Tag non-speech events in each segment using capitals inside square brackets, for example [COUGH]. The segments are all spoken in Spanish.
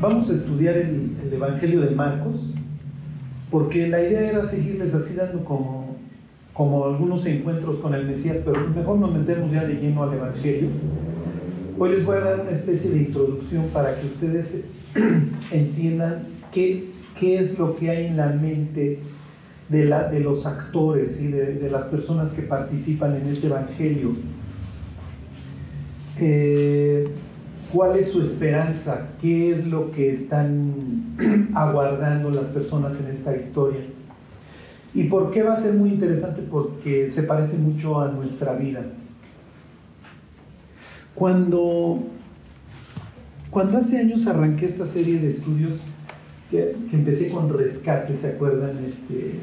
vamos a estudiar el, el, Evangelio de Marcos, porque la idea era seguirles así dando como, como algunos encuentros con el Mesías, pero mejor nos metemos ya de lleno al Evangelio. Hoy les voy a dar una especie de introducción para que ustedes [CLEARS THROAT] entiendan qué, qué es lo que hay en la mente de, la, de los actores y de, de, las personas que participan en este Evangelio. Eh, ¿Cuál es su esperanza? ¿Qué es lo que están [CLEARS THROAT] aguardando las personas en esta historia? ¿Y por qué va a ser muy interesante? Porque se parece mucho a nuestra vida. Cuando, cuando hace años arranqué esta serie de estudios, que, que empecé con rescate, ¿se acuerdan? Este,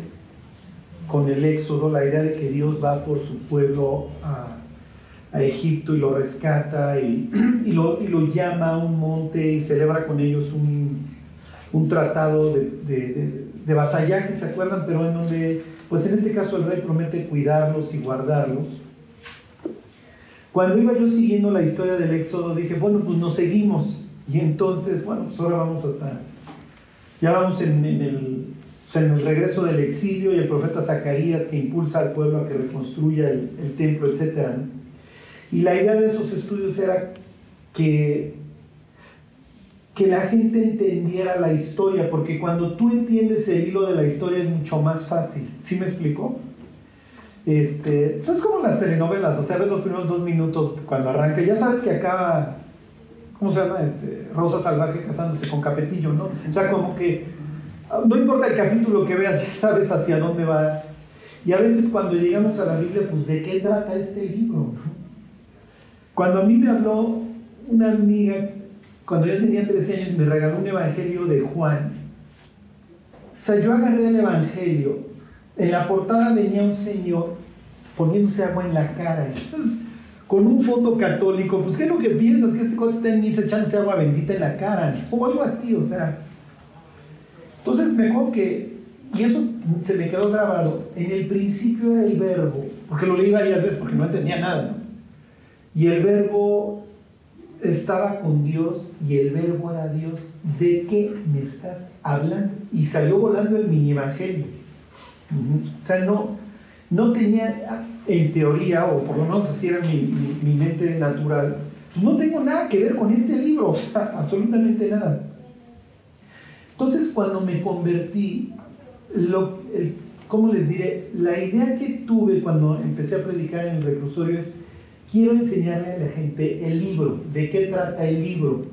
con el éxodo, la idea de que Dios va por su pueblo a, a Egipto y lo rescata y, [CLEARS THROAT] y, lo, y, lo, llama a un monte y celebra con ellos un, un tratado de, de, de, de, vasallaje, ¿se acuerdan? Pero en donde, pues en este caso el rey promete cuidarlos y guardarlos. Cuando iba yo siguiendo la historia del éxodo, dije, bueno, pues nos seguimos. Y entonces, bueno, pues ahora vamos hasta, ya vamos en, en el o sea, en el regreso del exilio y el profeta Zacarías que impulsa al pueblo a que reconstruya el, el templo, etc. Y la idea de esos estudios era que, que la gente entendiera la historia, porque cuando tú entiendes el hilo de la historia es mucho más fácil. ¿Sí me explico? Este, es como las telenovelas, o sea, ves los primeros dos minutos cuando arranca, ya sabes que acaba, ¿cómo se llama? Este, Rosa Salvaje casándose con Capetillo, ¿no? O sea, como que no importa el capítulo que veas, [LAUGHS] ya sabes hacia dónde va. Y a veces cuando llegamos a la Biblia, pues ¿de qué trata este libro? Cuando a mí me habló una amiga, cuando yo tenía 13 años, me regaló un evangelio de Juan. O sea, yo agarré el evangelio. En la portada venía un señor poniéndose agua en la cara. Entonces, con un fondo católico, pues ¿qué es lo que piensas? Que este cuate está en misa echándose agua bendita en la cara. O algo así, o sea. Entonces me acuerdo que, y eso se me quedó grabado, en el principio era el verbo, porque lo leí varias veces porque no entendía nada, ¿no? Y el verbo estaba con Dios y el verbo era Dios. ¿De qué me estás hablando? Y salió volando el mini evangelio. O sea, no, no tenía, en teoría, o por lo menos así era mi, mi, mi mente natural, no tengo nada que ver con este libro, absolutamente nada. Entonces, cuando me convertí, lo, ¿cómo les diré? La idea que tuve cuando empecé a predicar en el reclusorio es, quiero enseñarle a la gente el libro, de qué trata el libro.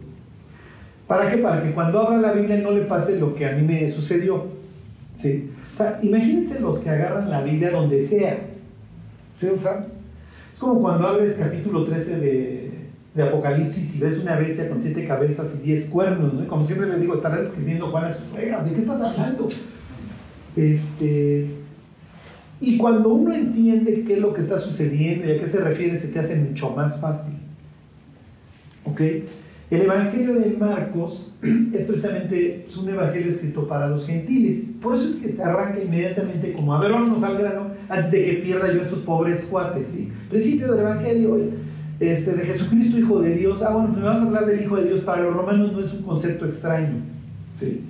¿Para qué? Para que cuando abra la Biblia no le pase lo que a mí me sucedió. ¿sí? O sea, imagínense los que agarran la Biblia donde sea. ¿Sí? O es como cuando abres capítulo 13 de, de Apocalipsis y ves una bestia con siete cabezas y diez cuernos, ¿no? Como siempre les digo, estarás escribiendo Juan a su suegra, ¿de qué estás hablando? Este, y cuando uno entiende qué es lo que está sucediendo y a qué se refiere, se te hace mucho más fácil. ¿Ok? El Evangelio de Marcos [CLEARS THROAT] es precisamente es un evangelio escrito para los gentiles. Por eso es que se arranca inmediatamente como, a ver, vamos al grano, antes de que pierda yo estos pobres cuates. ¿sí? Principio del Evangelio, este, de Jesucristo, Hijo de Dios. Ah, bueno, me vas a hablar del Hijo de Dios. Para los romanos no es un concepto extraño, ¿sí?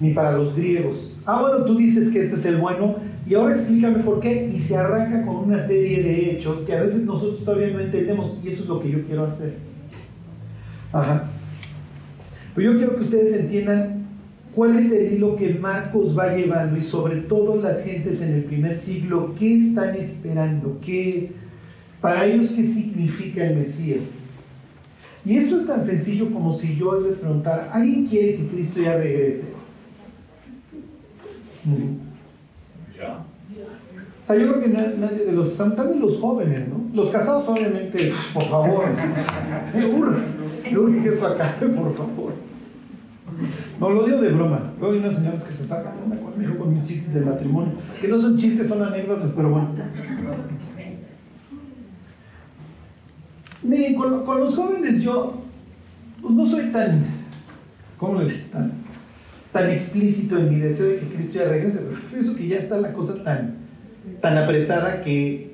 ni para los griegos. Ah, bueno, tú dices que este es el bueno, y ahora explícame por qué. Y se arranca con una serie de hechos que a veces nosotros todavía no entendemos, y eso es lo que yo quiero hacer. Ajá. Pero yo quiero que ustedes entiendan cuál es el hilo que Marcos va llevando, y sobre todo las gentes en el primer siglo, qué están esperando, qué para ellos, ¿qué significa el Mesías? Y esto es tan sencillo como si yo les preguntara, ¿alguien quiere que Cristo ya regrese? Ya. O sea, yo creo que nadie de los, también los jóvenes, ¿no? Los casados, obviamente, por favor. [LAUGHS] Me urge, me urge que esto acabe, por favor. No, lo digo de broma. Luego hay unas señoras que se sacan una conmigo con mis chistes de matrimonio, que no son chistes, son anécdotas, pero bueno. Miren, con, con, los jóvenes yo pues no soy tan, ¿cómo les digo? Tan, tan explícito en mi deseo de que Cristo ya regrese, pero pienso que ya está la cosa tan, tan apretada que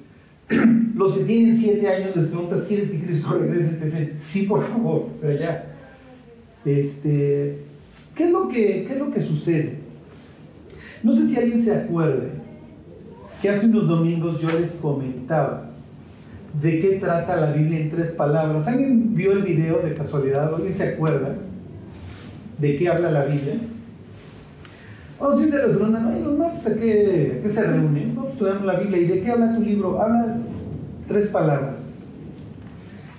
[CLEARS THROAT] los que tienen siete años les preguntas, ¿quieres que Cristo regrese? Te dicen, sí, por favor, o sea, ya. Este, ¿Qué es lo que, qué es lo que sucede? No sé si alguien se acuerde que hace unos domingos yo les comentaba de qué trata la Biblia en tres palabras. ¿Alguien vio el video de casualidad? ¿Alguien se acuerda de qué habla la Biblia? Vamos a ir de preguntas, ¿no? los martes a qué, qué se reúnen? No, estudiamos la Biblia. ¿Y de qué habla tu libro? Habla tres palabras.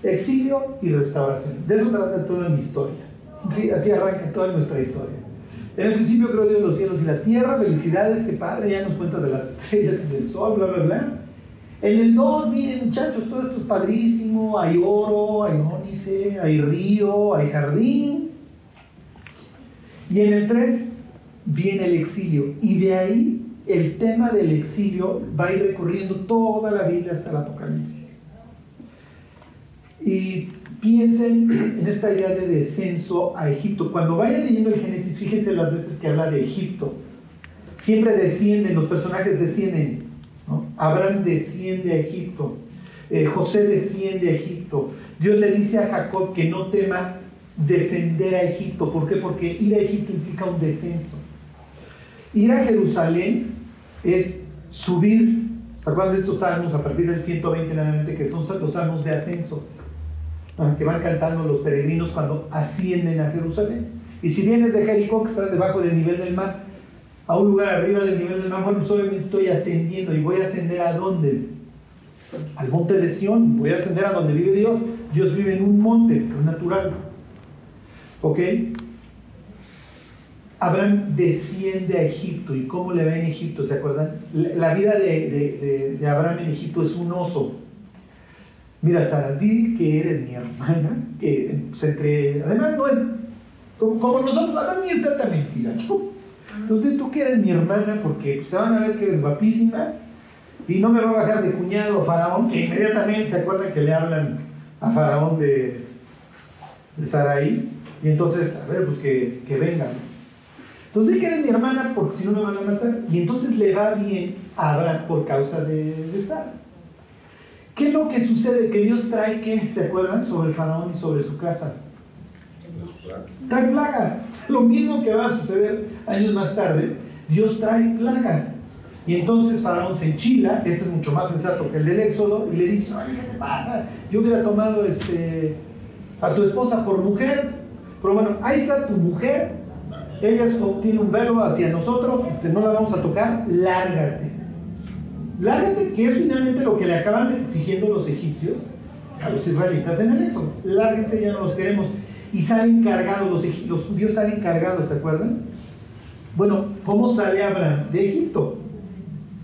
Exilio y restauración. De eso trata toda mi historia. Sí, así arranca toda nuestra historia. En el principio creo Dios los cielos y la tierra, felicidades, que padre, ya nos cuenta de las estrellas y del sol, bla, bla, bla. En el 2, miren muchachos, todo esto es padrísimo, hay oro, hay ónice, hay río, hay jardín. Y en el 3 viene el exilio. Y de ahí el tema del exilio va a ir recorriendo toda la Biblia hasta el Apocalipsis. Y piensen en esta idea de descenso a Egipto. Cuando vayan leyendo el Génesis, fíjense las veces que habla de Egipto. Siempre descienden, los personajes descienden. Abraham desciende a Egipto. Eh, José desciende a Egipto. Dios le dice a Jacob que no tema descender a Egipto. ¿Por qué? Porque ir a Egipto implica un descenso. Ir a Jerusalén es subir. ¿Se acuerdan de estos salmos a partir del 120 que son los salmos de ascenso? que van cantando los peregrinos cuando ascienden a Jerusalén. Y si vienes de Jericó, que está debajo del nivel del mar, a un lugar arriba del nivel del mar, bueno, pues obviamente estoy ascendiendo y voy a ascender a dónde? Al monte de Sión, voy a ascender a donde vive Dios. Dios vive en un monte, natural. ¿Ok? Abraham desciende a Egipto. ¿Y cómo le ve en Egipto? ¿Se acuerdan? La vida de, de Abraham en Egipto es un oso. Mira, Sara, di que eres mi hermana, que pues, entre, además no es como, nosotros, además ni es tanta mentira. Entonces tú que eres mi hermana, porque se van a ver que eres guapísima, y no me va a bajar de cuñado Faraón, que inmediatamente se acuerdan que le hablan a Faraón de, de Saraí, y entonces, a ver, pues que, que vengan. Entonces di que eres mi hermana, porque si no me van a matar, y entonces le va bien a Abraham por causa de, de. ¿Qué es lo que sucede? Que Dios trae, ¿qué? ¿Se acuerdan? Sobre el faraón y sobre su casa. Trae plagas. Lo mismo que va a suceder años más tarde. Dios trae plagas. Y entonces Faraón se enchila, este es mucho más sensato que el del Éxodo, y le dice, oye, ¿qué te pasa? Yo hubiera tomado este, a tu esposa por mujer, pero bueno, ahí está tu mujer, ella tiene un velo hacia nosotros, no la vamos a tocar, lárgate. Lárgate, que es finalmente lo que le acaban exigiendo los egipcios a los israelitas en el Éxodo. Lárguense, ya no los queremos. Y salen cargados, los, los judíos salen cargados, ¿se acuerdan? Bueno, ¿cómo sale Abraham de Egipto?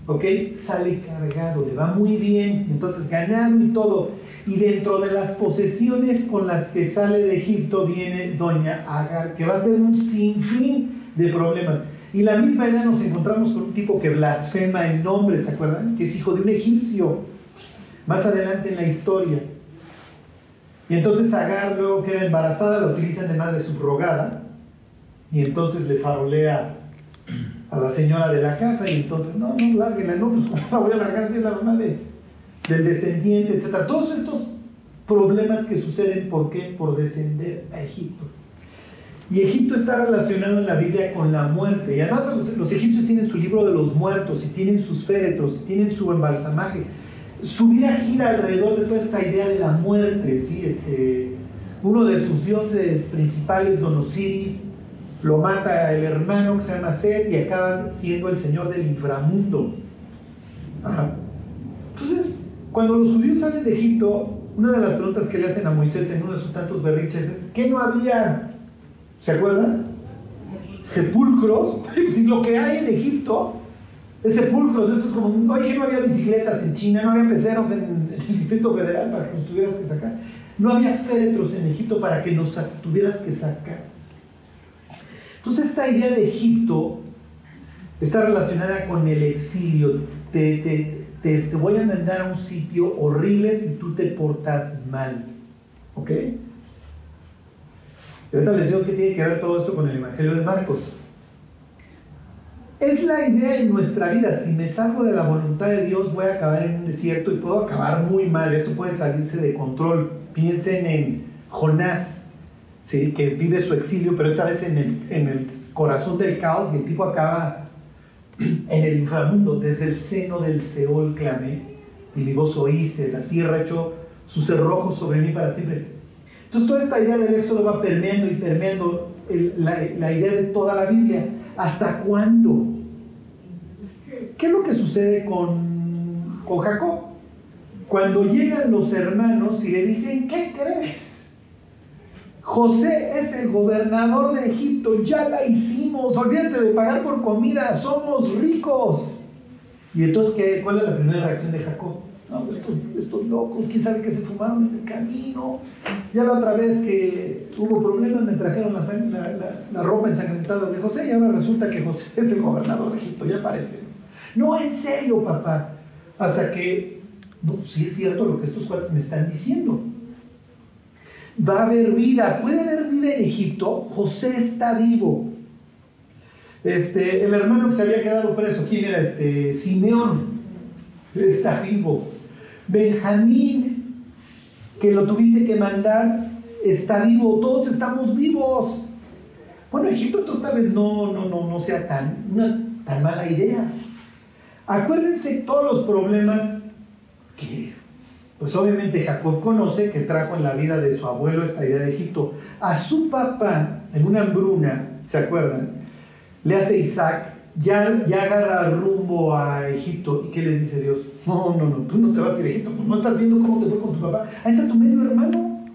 ¿Ok? Sale cargado, le va muy bien, entonces ganado y todo. Y dentro de las posesiones con las que sale de Egipto viene Doña Agar, que va a ser un sinfín de problemas. Y la misma edad nos encontramos con un tipo que blasfema el nombre, ¿se acuerdan? Que es hijo de un egipcio. Más adelante en la historia. Y entonces Agar luego queda embarazada, la utilizan de madre subrogada. Y entonces le farolea a la señora de la casa. Y entonces, no, no, lárguenla, no, pues [LAUGHS] la voy a largar si es la mamá de, del descendiente, etc. Todos estos problemas que suceden, ¿por qué? Por descender a Egipto. Y Egipto está relacionado en la Biblia con la muerte. Y además los, egipcios tienen su libro de los muertos y tienen sus féretros y tienen su embalsamaje. Su vida gira alrededor de toda esta idea de la muerte. ¿sí? Este, uno de sus dioses principales, Don Osiris, lo mata el hermano que se llama Seth y acaba siendo el señor del inframundo. Entonces, cuando los judíos salen de Egipto, una de las preguntas que le hacen a Moisés en uno de sus tantos berriches es, ¿qué no había ¿Se acuerdan? Sepulcros. [LAUGHS] Si lo que hay en Egipto es sepulcros, esto es como, oye, no había bicicletas en China, no había peceros en el Distrito Federal para que nos tuvieras que sacar. No había féretros en Egipto para que nos tuvieras que sacar. Entonces esta idea de Egipto está relacionada con el exilio. Te, te voy a mandar a un sitio horrible si tú te portas mal. ¿Ok? Y ahorita les digo que tiene que ver todo esto con el Evangelio de Marcos. Es la idea en nuestra vida, si me salgo de la voluntad de Dios voy a acabar en un desierto y puedo acabar muy mal, esto puede salirse de control. Piensen en Jonás. ¿sí? que vive su exilio, pero esta vez en el, en el corazón del caos y el tipo acaba en el inframundo, desde el seno del Seol clamé y mi voz oíste, la tierra echó sus cerrojos sobre mí para siempre. Entonces toda esta idea del éxodo va permeando y permeando la, idea de toda la Biblia. ¿Hasta cuándo? ¿Qué es lo que sucede con, con Jacob? Cuando llegan los hermanos y le dicen, ¿qué crees? José es el gobernador de Egipto, ya la hicimos, olvídate de pagar por comida, somos ricos. Y entonces, ¿qué, ¿cuál es la primera reacción de Jacob? No, estos, locos, quién sabe que se fumaron en el camino. Ya la otra vez que hubo problemas me trajeron la, ropa ensangrentada de José y ahora resulta que José es el gobernador de Egipto, ya parece. No, en serio, papá. Hasta que, no, sí es cierto lo que estos cuates me están diciendo va a haber vida. ¿Puede haber vida en Egipto? José está vivo. Este, el hermano que se había quedado preso, ¿quién era? Este, Simeón, está vivo. Benjamín, que lo tuviste que mandar, está vivo. Todos estamos vivos. Bueno, Egipto entonces tal vez no, no, no, no sea tan, una tan mala idea. Acuérdense todos los problemas que pues obviamente Jacob conoce que trajo en la vida de su abuelo esta idea de Egipto. A su papá, en una hambruna, ¿se acuerdan? Le hace Isaac, ya, ya agarra rumbo a Egipto. ¿Y qué le dice Dios? No, no, no, tú no te vas a ir a Egipto, pues no estás viendo cómo te fue con tu papá. Ahí está tu medio hermano.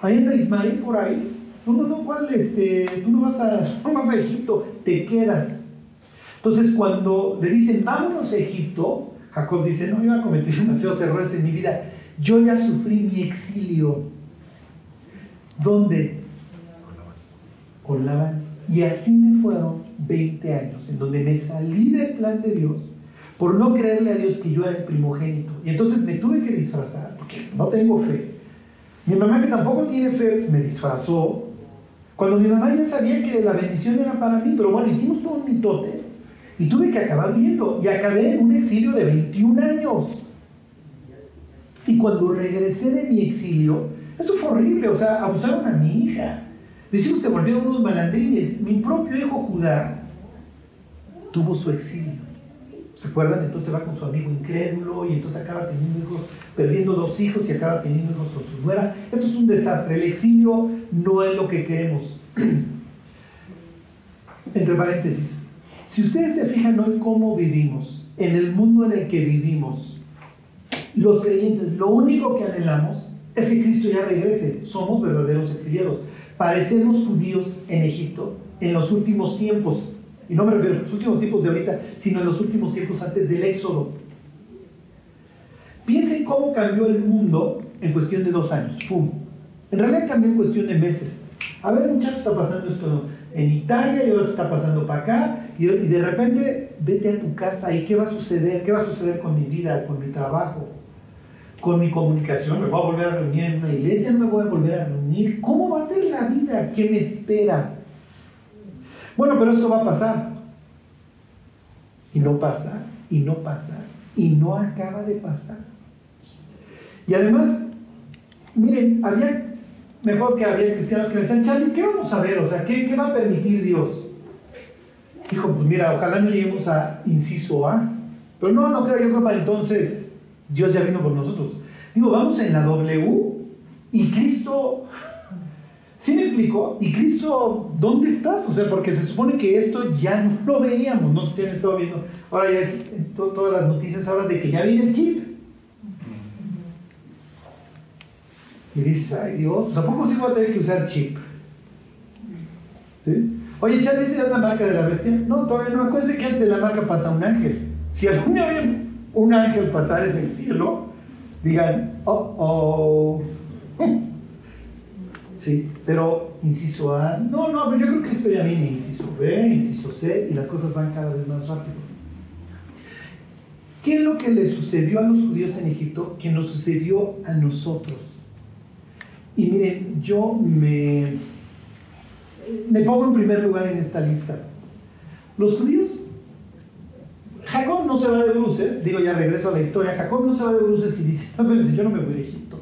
Ahí anda Ismael por ahí. No, no, no, ¿cuál? Este, tú no vas, a, [LAUGHS] no vas a Egipto, te quedas. Entonces cuando le dicen, vámonos a Egipto, Jacob dice, no, iba a cometer demasiados errores en mi vida. Yo ya sufrí mi exilio. ¿Dónde? Con Labán. Y así me fueron 20 años, en donde me salí del plan de Dios por no creerle a Dios que yo era el primogénito. Y entonces me tuve que disfrazar, porque no tengo fe. Mi mamá, que tampoco tiene fe, me disfrazó. Cuando mi mamá ya sabía que la bendición era para mí, pero bueno, hicimos todo un mitote y tuve que acabar viendo. Y acabé en un exilio de 21 años. Y cuando regresé de mi exilio, esto fue horrible. O sea, abusaron a mi hija. Mis hijos se volvieron unos malandrines. Mi propio hijo Judá tuvo su exilio. ¿Se acuerdan? Entonces va con su amigo incrédulo y entonces acaba teniendo hijos, perdiendo dos hijos y acaba teniendo hijos con su nuera. Esto es un desastre. El exilio no es lo que queremos. [CLEARS THROAT] Entre paréntesis, si ustedes se fijan hoy cómo vivimos, en el mundo en el que vivimos, los creyentes, lo único que anhelamos es que Cristo ya regrese. Somos verdaderos exiliados. Parecemos judíos en Egipto en los últimos tiempos. Y no me refiero a los últimos tiempos de ahorita, sino en los últimos tiempos antes del Éxodo. Piensen cómo cambió el mundo en cuestión de dos años. ¡Fum! En realidad cambió en cuestión de meses. A ver, muchachos, está pasando esto en Italia y ahora está pasando para acá y, de repente vete a tu casa y qué va a suceder, qué va a suceder con mi vida, con mi trabajo, con mi comunicación, me voy a volver a reunir en una iglesia, me voy a volver a reunir, ¿cómo va a ser la vida? ¿Qué me espera? Bueno, pero esto va a pasar. Y no pasa, y no pasa, y no acaba de pasar. Y además, miren, había, mejor que había cristianos que me decían, Charlie, ¿qué vamos a ver? O sea, ¿qué, qué va a permitir Dios? Dijo, pues mira, ojalá no lleguemos a inciso A. Pero no, no creo, yo creo para entonces Dios ya vino por nosotros. Digo, vamos en la W y Cristo, ¿sí me explico? ¿Y Cristo dónde estás? O sea, porque se supone que esto ya no lo veíamos, no sé si han estado viendo. Ahora ya todas las noticias hablan de que ya viene el chip. Y dices, ay Dios, tampoco sí voy a tener que usar chip. ¿Sí? Oye, ¿ya viste la marca de la bestia? No, todavía no. Acuérdense que antes de la marca pasa un ángel. Si algún día ven un ángel pasar en el cielo, digan, oh, oh. [LAUGHS] Sí, pero inciso A, no, no, pero yo creo que esto ya viene inciso B, inciso C, y las cosas van cada vez más rápido. ¿Qué es lo que le sucedió a los judíos en Egipto que nos sucedió a nosotros? Y miren, yo me me pongo en primer lugar en esta lista. Los judíos, Jacob no se va de bruces, digo ya regreso a la historia, Jacob no se va de bruces y dice, no, yo no me voy a Egipto.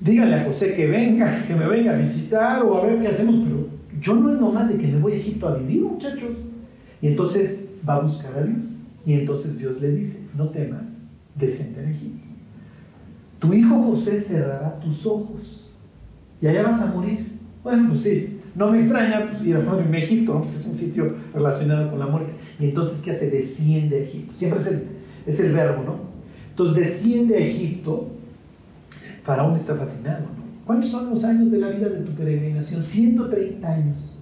díganle a José que venga, que me venga a visitar o a ver qué hacemos, pero yo no es nomás de que me voy a Egipto a vivir, muchachos. Y entonces va a buscar a Dios. Y entonces Dios le dice, no temas, descende a Egipto. Tu hijo José cerrará tus ojos y allá vas a morir. Bueno, pues sí, no me extraña, pues ir a Egipto, pues es un sitio relacionado con la muerte. Y entonces, ¿qué hace? Desciende a Egipto. Siempre es el, es el verbo, ¿no? Entonces desciende a Egipto. Faraón está fascinado, ¿no? ¿Cuántos son los años de la vida de tu peregrinación? 130 años.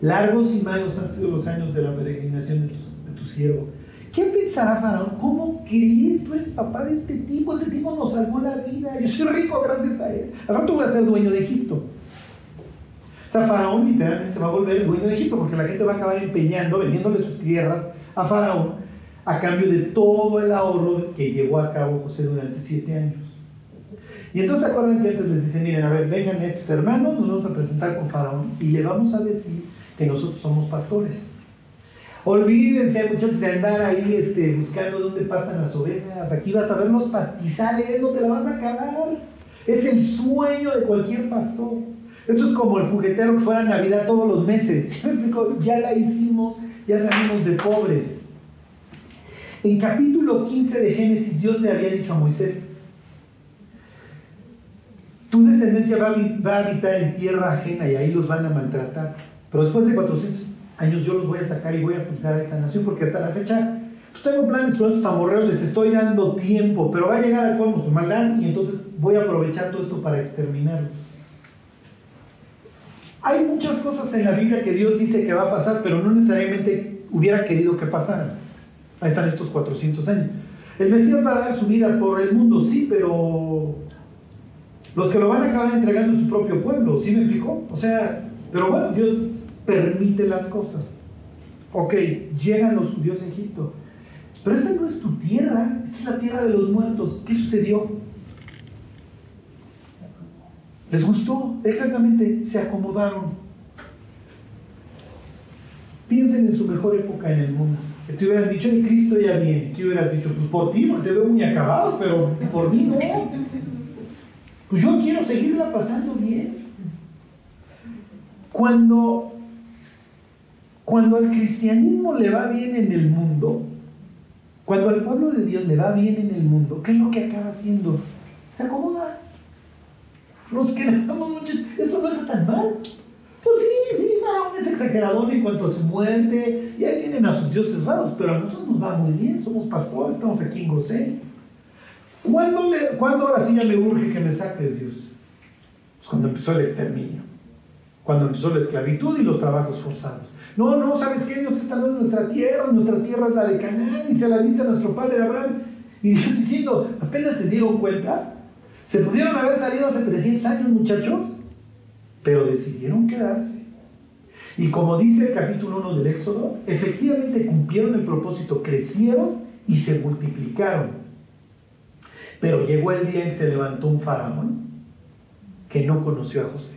Largos y malos han sido los años de la peregrinación de tu, de tu siervo. ¿Qué pensará Faraón? ¿Cómo crees? Tú eres papá de este tipo. Este tipo nos salvó la vida. Yo soy rico gracias a él. Al rato voy a ser dueño de Egipto. Sea, Faraón literalmente se va a volver el dueño de Egipto porque la gente va a acabar empeñando, vendiéndole sus tierras a Faraón a cambio de todo el ahorro que llevó a cabo José durante siete años. Y entonces acuerdan que antes les dicen, miren, a ver, vengan estos hermanos, nos vamos a presentar con Faraón y le vamos a decir que nosotros somos pastores. Olvídense, muchachos, de andar ahí este, buscando dónde pasan las ovejas. Aquí vas a ver los pastizales, no te la vas a acabar. Es el sueño de cualquier pastor. Esto es como el juguetero que fuera a Navidad todos los meses. [LAUGHS] Ya la hicimos, ya salimos de pobres. En capítulo 15 de Génesis, Dios le había dicho a Moisés, tu descendencia va a, habitar en tierra ajena y ahí los van a maltratar. Pero después de 400 años yo los voy a sacar y voy a juzgar a esa nación porque hasta la fecha pues tengo planes con estos amorreos, les estoy dando tiempo, pero va a llegar al colmo su maldad y entonces voy a aprovechar todo esto para exterminarlos. Hay muchas cosas en la Biblia que Dios dice que va a pasar, pero no necesariamente hubiera querido que pasaran. Ahí están estos 400 años. El Mesías va a dar su vida por el mundo, sí, pero los que lo van a acabar entregando en su propio pueblo, ¿sí me explicó? O sea, pero bueno, Dios permite las cosas. Ok, llegan los judíos a Egipto. Pero esta no es tu tierra, esta es la tierra de los muertos. ¿Qué sucedió? ¿Les gustó? Exactamente, se acomodaron. Piensen en su mejor época en el mundo. Que te hubieran dicho, y Cristo ya viene. Que hubieras dicho, pues por ti, porque te veo muy acabado, pero por mí no. Pues yo quiero seguirla pasando bien. Cuando, cuando al cristianismo le va bien en el mundo, cuando al pueblo de Dios le va bien en el mundo, ¿qué es lo que acaba haciendo? Se acomoda. Nos quedamos muchos. Eso no está tan mal. Pues sí, sí, no, es exagerador en cuanto a su muerte. Y ahí tienen a sus dioses varos, pero a nosotros nos va muy bien. Somos pastores, estamos aquí en Gosé. ¿Cuándo, le, ¿Cuándo ahora sí ya me urge que me saques Dios? Pues cuando empezó el exterminio. Cuando empezó la esclavitud y los trabajos forzados. No, no, ¿sabes qué? Dios está en nuestra tierra, nuestra tierra es la de Canaán y se la diste a nuestro padre Abraham. Y Dios diciendo, apenas se dieron cuenta se pudieron haber salido hace 300 años, muchachos, pero decidieron quedarse. Y como dice el capítulo 1 del Éxodo, efectivamente cumplieron el propósito, crecieron y se multiplicaron. Pero llegó el día en que se levantó un faraón que no conoció a José.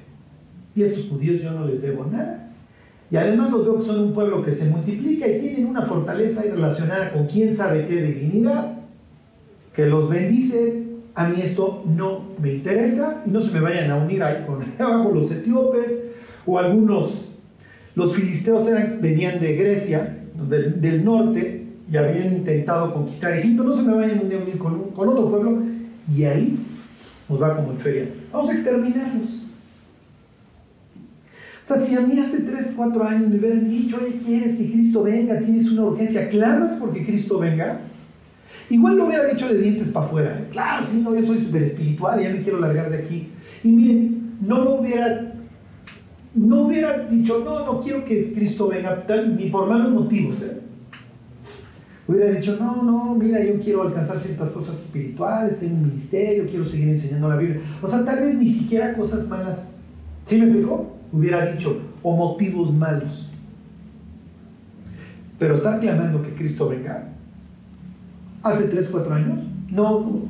Y a estos judíos yo no les debo nada. Y además los veo que son un pueblo que se multiplica y tienen una fortaleza relacionada con quién sabe qué divinidad, que los bendice a mí esto no me interesa y no se me vayan a unir ahí con [LAUGHS] abajo los etíopes o algunos, los filisteos eran, venían de Grecia, del, norte, y habían intentado conquistar Egipto, no se me vayan a unir con, con otro pueblo. Y ahí nos va como en feria. Vamos a exterminarlos. O sea, si a mí hace 3, 4 años me hubieran dicho, oye, quieres que Cristo venga, tienes una urgencia, clamas porque Cristo venga, Igual lo hubiera dicho de dientes para afuera. Claro, sí, no, yo soy súper espiritual, ya me quiero largar de aquí. Y miren, no lo hubiera, no hubiera dicho, no, no quiero que Cristo venga, ni por malos motivos. ¿eh? Hubiera dicho, no, no, mira, yo quiero alcanzar ciertas cosas espirituales, tengo un ministerio, quiero seguir enseñando la Biblia. O sea, tal vez ni siquiera cosas malas. ¿Sí me explico? Hubiera dicho, o motivos malos. Pero estar clamando que Cristo venga, hace 3, 4 años. No,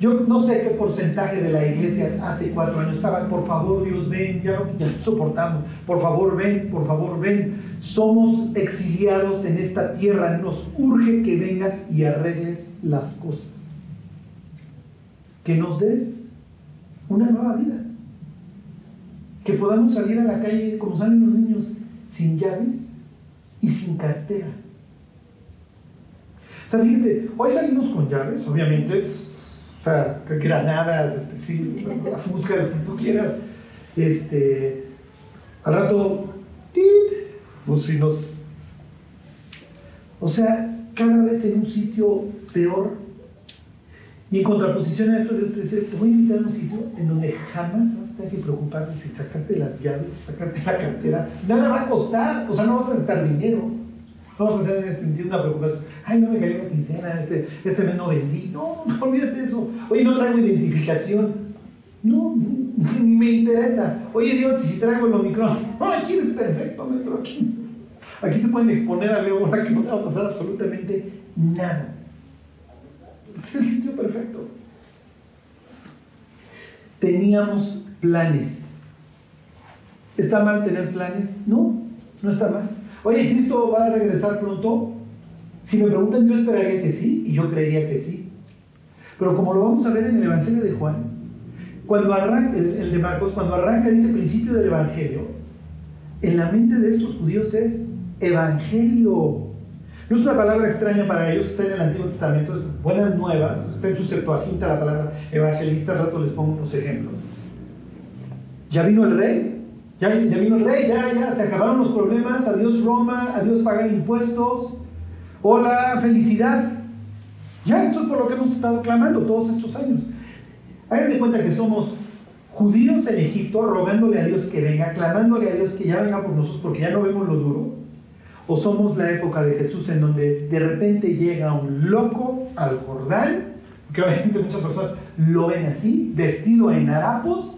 yo no sé qué porcentaje de la iglesia hace 4 años estaba, por favor Dios ven, ya, ya soportamos, por favor ven, por favor ven. Somos exiliados en esta tierra, nos urge que vengas y arregles las cosas. Que nos des. una nueva vida. Que podamos salir a la calle como salen los niños, sin llaves y sin cartera. Sea, fíjense, hoy salimos con llaves, obviamente, o sea, granadas, este, sí, la lo que tú quieras. Este, al rato, pues si nos. O sea, cada vez en un sitio peor. Y en contraposición a esto, Te voy a invitar a un sitio en donde jamás vas a tener que preocuparte si sacaste las llaves, si sacaste la cartera. Nada va a costar, o sea, no vas a gastar dinero. No vas a tener en ese sentido una preocupación. Ay, no me cayó la quincena, este, este mes no vendí. No, no, olvídate eso. Oye, no traigo identificación. No, [LAUGHS] ni me interesa. Oye, Dios, si traigo el Omicron. No, aquí eres perfecto, maestro. Aquí, aquí te pueden exponer a Leo que no te va a pasar absolutamente nada. Es el sitio perfecto. Teníamos planes. ¿Está mal tener planes? No, no está mal. Oye, ¿Cristo va a regresar pronto? Si me preguntan, yo esperaría que sí, y yo creería que sí. Pero como lo vamos a ver en el Evangelio de Juan, cuando arranca, el, de Marcos, cuando arranca ese principio del Evangelio, en la mente de estos judíos es Evangelio. No es una palabra extraña para ellos, está en el Antiguo Testamento, es buenas nuevas, está en su Septuaginta la palabra evangelista, al rato les pongo unos ejemplos. ¿Ya vino el rey? Ya, vino el rey, ya, ya, se acabaron los problemas, adiós Roma, adiós pagar impuestos, hola felicidad. Ya, esto es por lo que hemos estado clamando todos estos años. Hagan de cuenta que somos judíos en Egipto rogándole a Dios que venga, clamándole a Dios que ya venga por nosotros porque ya no vemos lo duro. O somos la época de Jesús en donde de repente llega un loco al Jordán, que obviamente muchas personas lo ven así, vestido en harapos,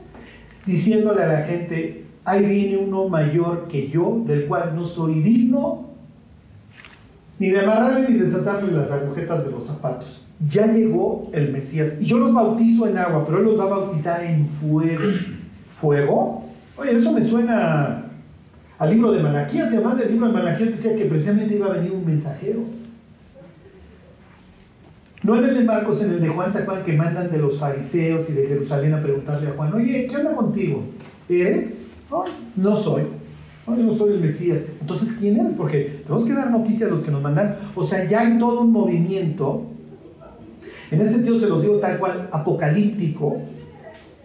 diciéndole a la gente, ahí viene uno mayor que yo, del cual no soy digno ni de amarrarle ni desatarle las agujetas de los zapatos. Ya llegó el Mesías. Y yo los bautizo en agua, pero Él los va a bautizar en fuego. ¿Fuego? Oye, eso me suena al libro de Malaquías. Y además del libro de Malaquías decía que precisamente iba a venir un mensajero. No en el de Marcos, en el de Juan, ¿se que mandan de los fariseos y de Jerusalén a preguntarle a Juan, oye, ¿qué onda contigo? ¿Eres? No, soy. No, soy el Mesías. Entonces, ¿quién eres? Porque tenemos que dar noticia a los que nos mandan. O sea, ya hay todo un movimiento. En ese sentido se los digo tal cual apocalíptico,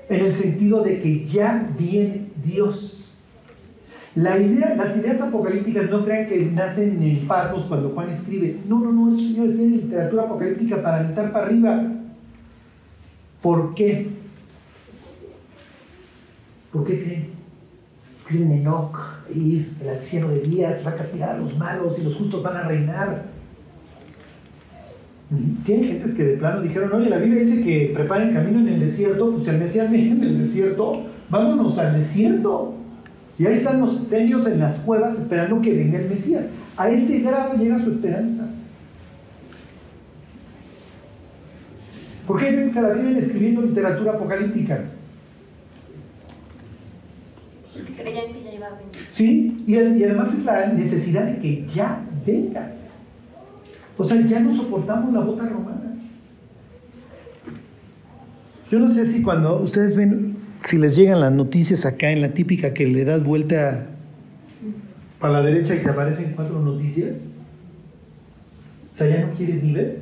en el sentido de que ya viene Dios. La idea, las ideas apocalípticas no crean que nacen en Patmos cuando Juan escribe. No, no, no, estos señores tienen literatura apocalíptica para aventar para arriba. ¿Por qué? ¿Por qué creen? En Enoch, y el anciano de días, va a castigar a los malos y los justos van a reinar. Tienen gentes que de plano dijeron, oye, la Biblia dice que preparen camino en el desierto, pues el Mesías viene en el desierto, vámonos al desierto. Y ahí están los seños en las cuevas esperando que venga el Mesías. A ese grado llega su esperanza. ¿Por qué se la vienen escribiendo literatura apocalíptica? Sí, y, además es la necesidad de que ya venga. O sea, ya no soportamos la bota romana. Yo no sé si cuando ustedes ven, si les llegan las noticias acá en la típica que le das vuelta para la derecha y te aparecen cuatro noticias. O sea, ya no quieres ni ver.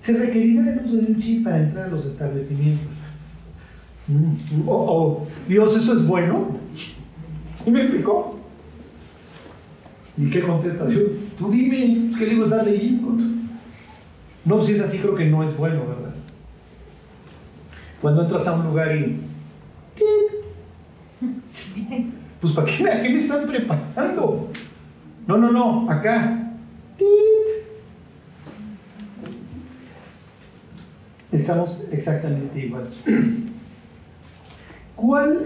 Se requerirá el uso de un chip para entrar a los establecimientos. Oh, oh, Dios, ¿eso es bueno? ¿Y me explicó? ¿Y qué contestación? Tú dime, ¿qué libro estás leyendo? No, si es así, creo que no es bueno, ¿verdad? Cuando entras a un lugar y... [LAUGHS] Pues ¿para qué, ¿a qué me están preparando? No, no, no, acá. Estamos exactamente igual. [CLEARS THROAT] ¿Cuál,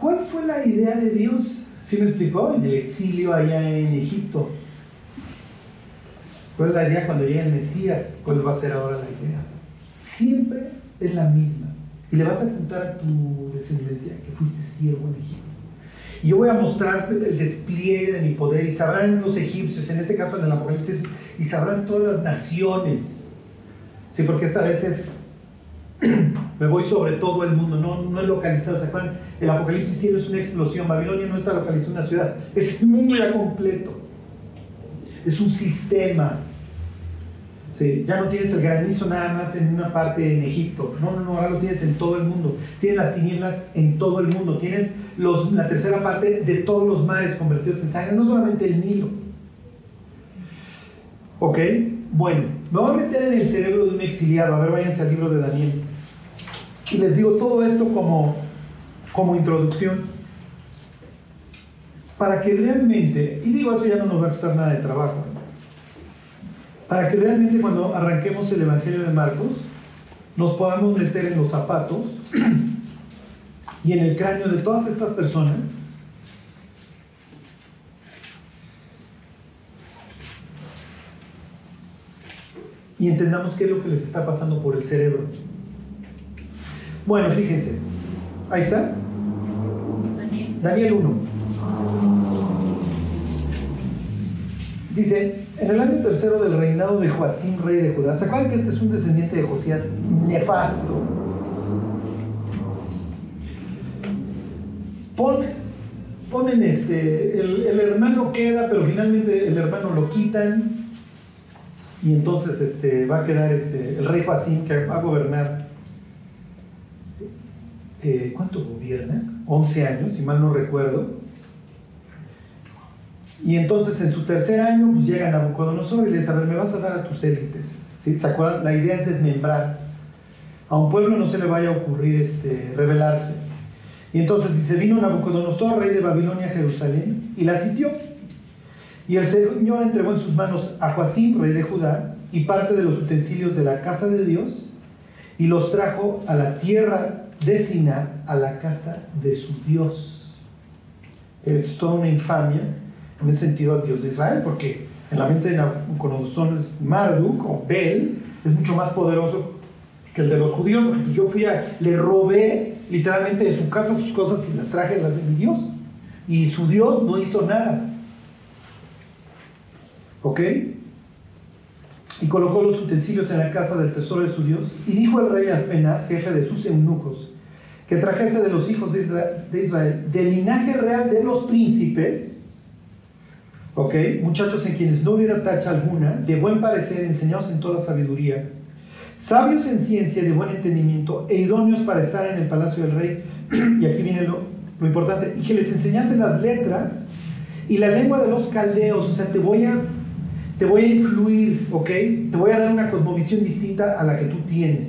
¿Cuál fue la idea de Dios? ¿Sí me explicó? En el exilio allá en Egipto. ¿Cuál es la idea cuando llega el Mesías? ¿Cuál va a ser ahora la idea? Siempre es la misma. Y le vas a contar a tu descendencia que fuiste siervo en Egipto. Y yo voy a mostrar el despliegue de mi poder y sabrán los egipcios, en este caso en el Apocalipsis, y sabrán todas las naciones. Sí, porque esta vez es [CLEARS THROAT] me voy sobre todo el mundo, no, es localizado, ¿se acuerdan? El Apocalipsis cielo es una explosión, Babilonia no está localizada en una ciudad, es el mundo ya completo, es un sistema. Sí, ya no tienes el granizo nada más en una parte en Egipto, no, no, no, ahora lo tienes en todo el mundo, tienes las tinieblas en todo el mundo, tienes la tercera parte de todos los mares convertidos en sangre, no solamente el Nilo. ¿Ok? Bueno, me voy a meter en el cerebro de un exiliado, a ver, váyanse al libro de Daniel. Y les digo todo esto como, como introducción, para que realmente, y digo eso ya no nos va a costar nada de trabajo, para que realmente cuando arranquemos el Evangelio de Marcos, nos podamos meter en los zapatos y en el cráneo de todas estas personas y entendamos qué es lo que les está pasando por el cerebro. Bueno, fíjense, ahí está. Daniel 1. Dice, en el año tercero del reinado de Joacín, rey de Judá, ¿se acuerdan que este es un descendiente de Josías nefasto? ponen este, el, el, hermano queda, pero finalmente el hermano lo quitan y entonces este, va a quedar este, el rey Joacín que va a gobernar. Eh, ¿Cuánto gobierna? 11 años, si mal no recuerdo. Y entonces en su tercer año pues, llega Nabucodonosor y le dice, a ver, me vas a dar a tus élites. ¿Sí? ¿Se acuerdan? La idea es desmembrar. A un pueblo no se le vaya a ocurrir este, rebelarse. Y entonces dice, vino Nabucodonosor, rey de Babilonia, a Jerusalén, y la sitió. Y el Señor entregó en sus manos a Joacim, rey de Judá, y parte de los utensilios de la casa de Dios, y los trajo a la tierra de Siná, a la casa de su Dios. Es toda una infamia en ese sentido al Dios de Israel, porque en la mente de Nabucodonosor Marduk o Bel es mucho más poderoso que el de los judíos, porque yo fui a, le robé literalmente de su casa sus cosas y las traje las de mi Dios. Y su Dios no hizo nada. ¿Ok? Y colocó los utensilios en la casa del tesoro de su Dios. Y dijo el rey Aspenaz, jefe de sus eunucos, que trajese de los hijos de Israel, del linaje real de los príncipes, ¿ok? Muchachos en quienes no hubiera tacha alguna, de buen parecer, enseñados en toda sabiduría, sabios en ciencia, de buen entendimiento, e idóneos para estar en el palacio del rey. [CLEARS THROAT] y aquí viene lo, lo importante, y que les enseñase las letras y la lengua de los caldeos, o sea, te voy a te voy a influir, ¿ok? Te voy a dar una cosmovisión distinta a la que tú tienes.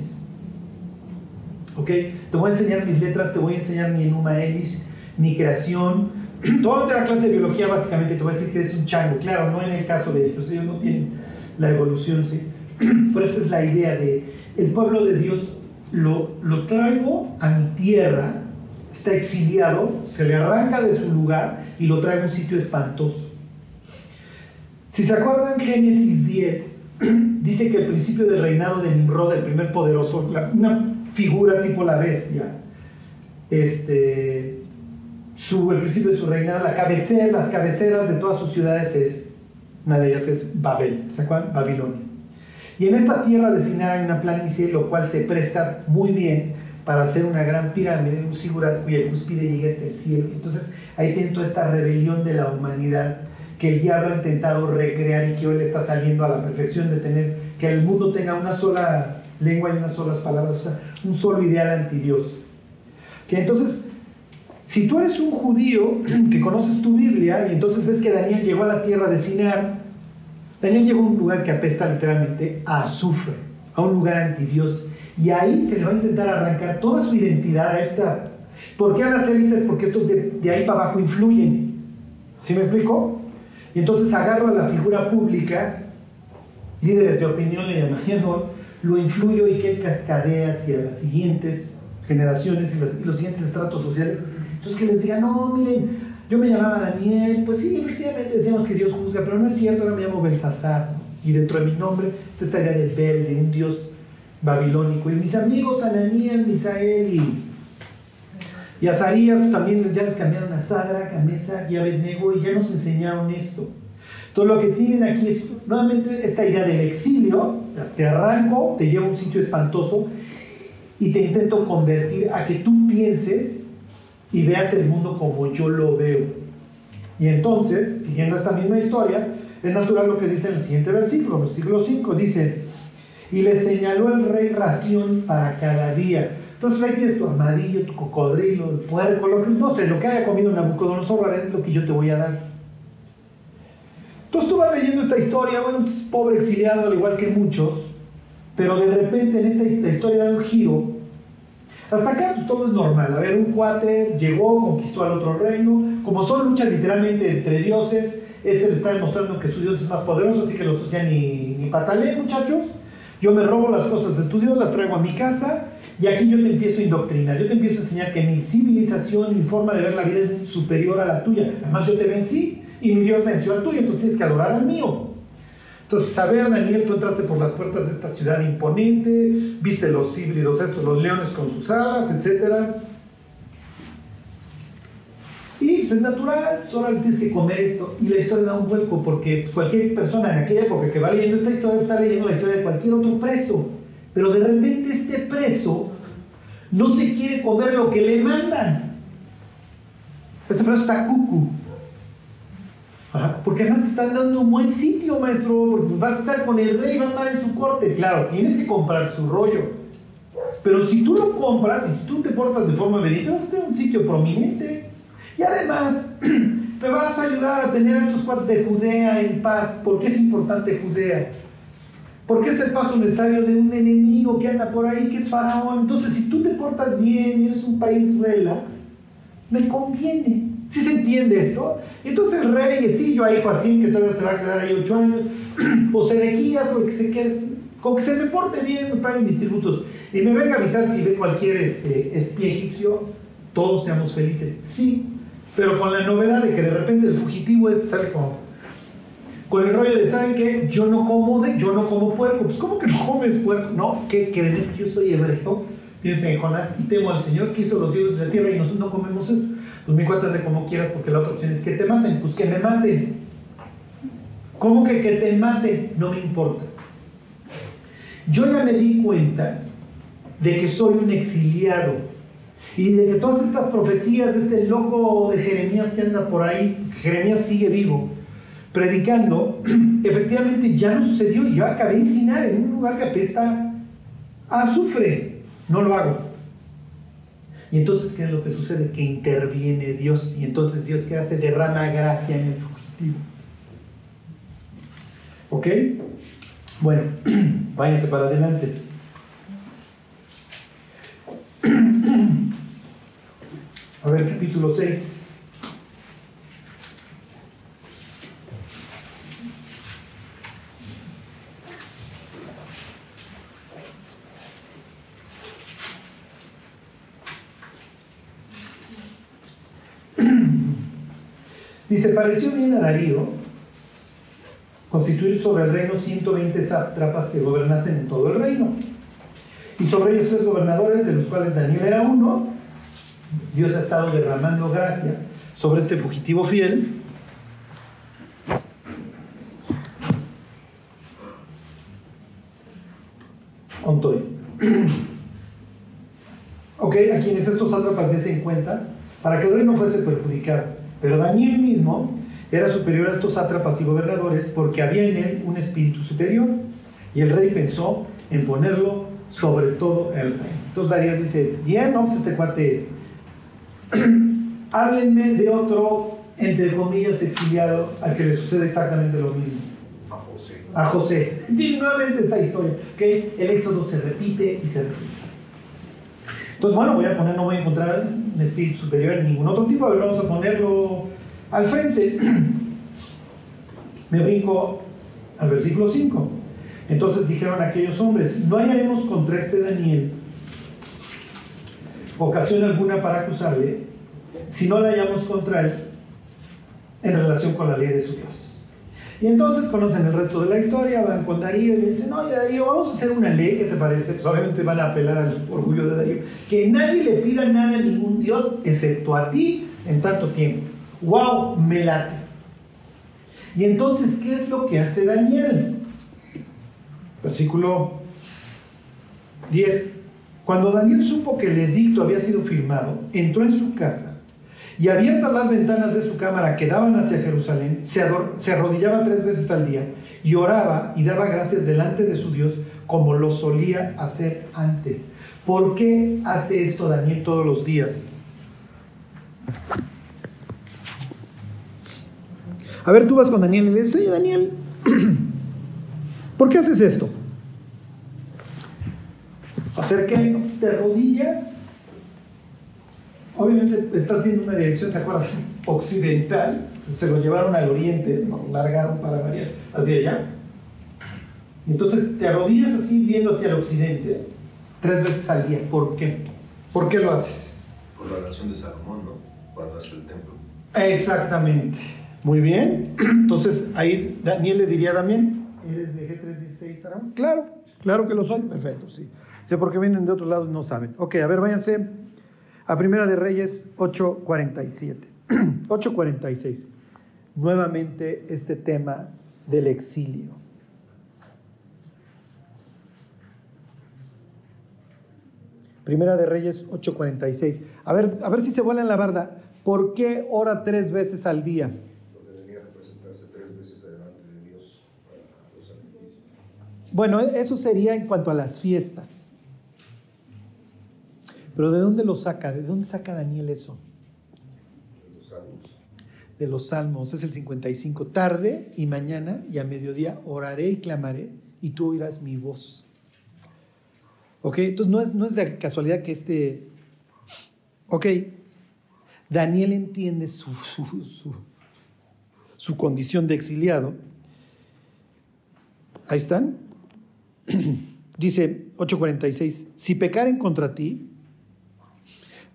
¿Ok? Te voy a enseñar mis letras, te voy a enseñar mi Enuma Elish, mi creación. Te voy a meter a clase de biología básicamente, te voy a decir que eres un chango. Claro, no en el caso de ellos, ellos no tienen la evolución, ¿sí? [CLEARS THROAT] Pero esa es la idea de el pueblo de Dios lo, lo traigo a mi tierra, está exiliado, se le arranca de su lugar y lo traigo a un sitio espantoso. Si se acuerdan, Génesis 10 [CLEARS THROAT] dice que el principio del reinado de Nimrod, el primer poderoso, una figura tipo la bestia, este, el principio de su reinado, la cabecera, las cabeceras de todas sus ciudades es, una de ellas es Babel, ¿se acuerdan? Babilonia. Y en esta tierra de hay una planicie, lo cual se presta muy bien para hacer una gran pirámide, un sigurat cuya cúspide llega hasta el cielo. Entonces ahí tiene toda esta rebelión de la humanidad que el diablo ha intentado recrear y que hoy le está saliendo a la perfección de tener, que el mundo tenga una sola lengua y unas solas palabras, o sea, un solo ideal anti Dios. Que entonces, si tú eres un judío [CLEARS THROAT] que conoces tu Biblia y entonces ves que Daniel llegó a la tierra de Sinar, Daniel llegó a un lugar que apesta literalmente a azufre, a un lugar anti Dios, y ahí se le va a intentar arrancar toda su identidad a esta. ¿Por qué a las élites? Porque estos de, de ahí para abajo influyen. ¿Sí me explico? Y entonces agarro a la figura pública, líderes de opinión le llamarían, [LAUGHS] lo influyo y que cascadea hacia las siguientes generaciones y los, siguientes estratos sociales. Entonces que les diga, no, miren, yo me llamaba Daniel, pues sí, efectivamente decíamos que Dios juzga, pero no es cierto, ahora me llamo Belsasar. Y dentro de mi nombre está esta idea de Bel, de un Dios babilónico. Y mis amigos Ananías, Misael y y a Zarías también ya les cambiaron a Sadra, a Mesa y a Abednego y ya nos enseñaron esto. Todo lo que tienen aquí es nuevamente esta idea del exilio, te arranco, te llevo a un sitio espantoso y te intento convertir a que tú pienses y veas el mundo como yo lo veo. Y entonces, siguiendo esta misma historia, es natural lo que dice en el siguiente versículo, versículo 5, dice, y le señaló el rey ración para cada día. Entonces ahí tienes tu armadillo, tu cocodrilo, el puerco, lo no sé, lo que haya comido Nabucodonosor es lo que yo te voy a dar. Entonces tú vas leyendo esta historia, bueno, pobre exiliado al igual que muchos, pero de repente en esta, historia da un giro. Hasta acá pues, todo es normal. A ver, un cuate llegó, conquistó al otro reino. Como son luchas literalmente entre dioses, este le está demostrando que su dios es más poderoso, así que los ya ni, ni patalé, muchachos. Yo me robo las cosas de tu dios, las traigo a mi casa y aquí yo te empiezo a indoctrinar. Yo te empiezo a enseñar que mi civilización, mi forma de ver la vida es superior a la tuya. Además, yo te vencí y mi dios venció al tuyo, entonces tienes que adorar al mío. Entonces, a ver, Daniel, tú entraste por las puertas de esta ciudad imponente, viste los híbridos estos, los leones con sus alas, etc. Pues es natural, solo tienes que comer esto. Y la historia da un vuelco, porque pues, cualquier persona en aquella época que va leyendo esta historia está leyendo la historia de cualquier otro preso. Pero de repente este preso no se quiere comer lo que le mandan. Este preso está cucu porque además te están dando un buen sitio, maestro, vas a estar con el rey, vas a estar en su corte. Claro, tienes que comprar su rollo. Pero si tú lo compras y si tú te portas de forma medida, vas a tener un sitio prominente. Y además, [CLEARS THROAT] me vas a ayudar a tener a estos cuates de Judea en paz. ¿Por qué es importante Judea? Porque es el paso necesario de un enemigo que anda por ahí, que es Faraón. Entonces, si tú te portas bien y eres un país relax, me conviene. ¿Sí se entiende esto? Entonces el rey, yo ahí así que todavía se va a quedar ahí ocho años, [CLEARS THROAT] o Sedequías, o que se quede, con que se me porte bien, me paguen mis tributos, y me venga a avisar si ve cualquier este, espía egipcio, todos seamos felices. Sí, pero con la novedad de que de repente el fugitivo este sale con, con el rollo de, ¿saben qué? Yo no como, de, yo no como puerco. Pues, ¿cómo que no comes puerco? No, ¿qué crees que yo soy hebreo? Piensen en Jonás y temo al Señor que hizo los cielos de la tierra y nosotros no comemos eso. Pues me cuentas de como quieras, porque la otra opción es que te maten. Pues que me maten. ¿Cómo que que te maten? No me importa. Yo ya me di cuenta de que soy un exiliado y de todas estas profecías de este loco de Jeremías que anda por ahí, Jeremías sigue vivo, predicando, [CLEARS THROAT] efectivamente ya no sucedió y yo acabé en Sinar, en un lugar que apesta a azufre. No lo hago. Y entonces, ¿qué es lo que sucede? Que interviene Dios. Y entonces Dios, ¿qué hace? Derrama gracia en el fugitivo. ¿Ok? Bueno, [CLEARS THROAT] váyanse para adelante. [CLEARS THROAT] A ver, capítulo 6. [CLEARS THROAT] Dice, pareció bien a Darío constituir sobre el reino 120 sátrapas que gobernasen en todo el reino. Y sobre ellos tres gobernadores, de los cuales Daniel era uno, Dios ha estado derramando gracia sobre este fugitivo fiel. Ontoy. [CLEARS THROAT] ok, a quienes estos sátrapas en cuenta, para que el reino fuese perjudicado. Pero Daniel mismo era superior a estos sátrapas y gobernadores porque había en él un espíritu superior. Y el rey pensó en ponerlo sobre todo el rey. Entonces Daniel dice, bien, vamos este cuate, [CLEARS THROAT] háblenme de otro, entre comillas, exiliado al que le sucede exactamente lo mismo. A José. A José. Nuevamente esta historia, que el éxodo se repite y se repite. Entonces, bueno, voy a poner, no voy a encontrar un espíritu superior en ningún otro tipo, a ver, vamos a ponerlo al frente. [CLEARS THROAT] Me brinco al versículo 5. Entonces dijeron aquellos hombres, no hallaremos contra este Daniel ocasión alguna para acusarle, si no la hallamos contra él en relación con la ley de su Dios. Y entonces conocen el resto de la historia, van con Darío y le dicen, oye Darío, vamos a hacer una ley, ¿qué te parece? Pues obviamente van a apelar al orgullo de Darío, que nadie le pida nada a ningún Dios excepto a ti en tanto tiempo. ¡Wow! Me late. Y entonces, ¿qué es lo que hace Daniel? Versículo 10. Cuando Daniel supo que el edicto había sido firmado, entró en su casa y abiertas las ventanas de su cámara que daban hacia Jerusalén, se, arrodillaba tres veces al día y oraba y daba gracias delante de su Dios como lo solía hacer antes. ¿Por qué hace esto Daniel todos los días? A ver, tú vas con Daniel y le dices, oye Daniel, [CLEARS THROAT] ¿por qué haces esto? ¿Hacer? Te arrodillas. Obviamente estás viendo una dirección, ¿se acuerdan? [LAUGHS] Occidental. Se lo llevaron al oriente, lo largaron para variar, hacia allá. Entonces te arrodillas así viendo hacia el occidente tres veces al día. ¿Por qué? ¿Por qué lo haces? Por la oración de Salomón, ¿no? Cuando hace el templo. Exactamente. Muy bien. Entonces ahí Daniel le diría también, ¿eres de G316 Aarón? Claro, claro que lo soy. Perfecto, sí. Sé por qué vienen de otros lados y no saben. Ok, a ver, váyanse a Primera de Reyes 8.47. 8.46. [CLEARS THROAT] Nuevamente este tema del exilio. Primera de Reyes 8:46. A ver, a ver si se vuela en la barda. ¿Por qué ora tres veces al día? Porque tenía que presentarse tres veces delante de Dios para los sacrificios. Bueno, eso sería en cuanto a las fiestas. Pero ¿de dónde lo saca? ¿De dónde saca Daniel eso? De los salmos. De los salmos. Es el 55. Tarde y mañana y a mediodía oraré y clamaré y tú oirás mi voz. ¿Ok? Entonces no es, no es de casualidad que este... Ok. Daniel entiende su, su, su, su condición de exiliado. Ahí están. [CLEARS THROAT] Dice 8:46, si pecaren contra ti,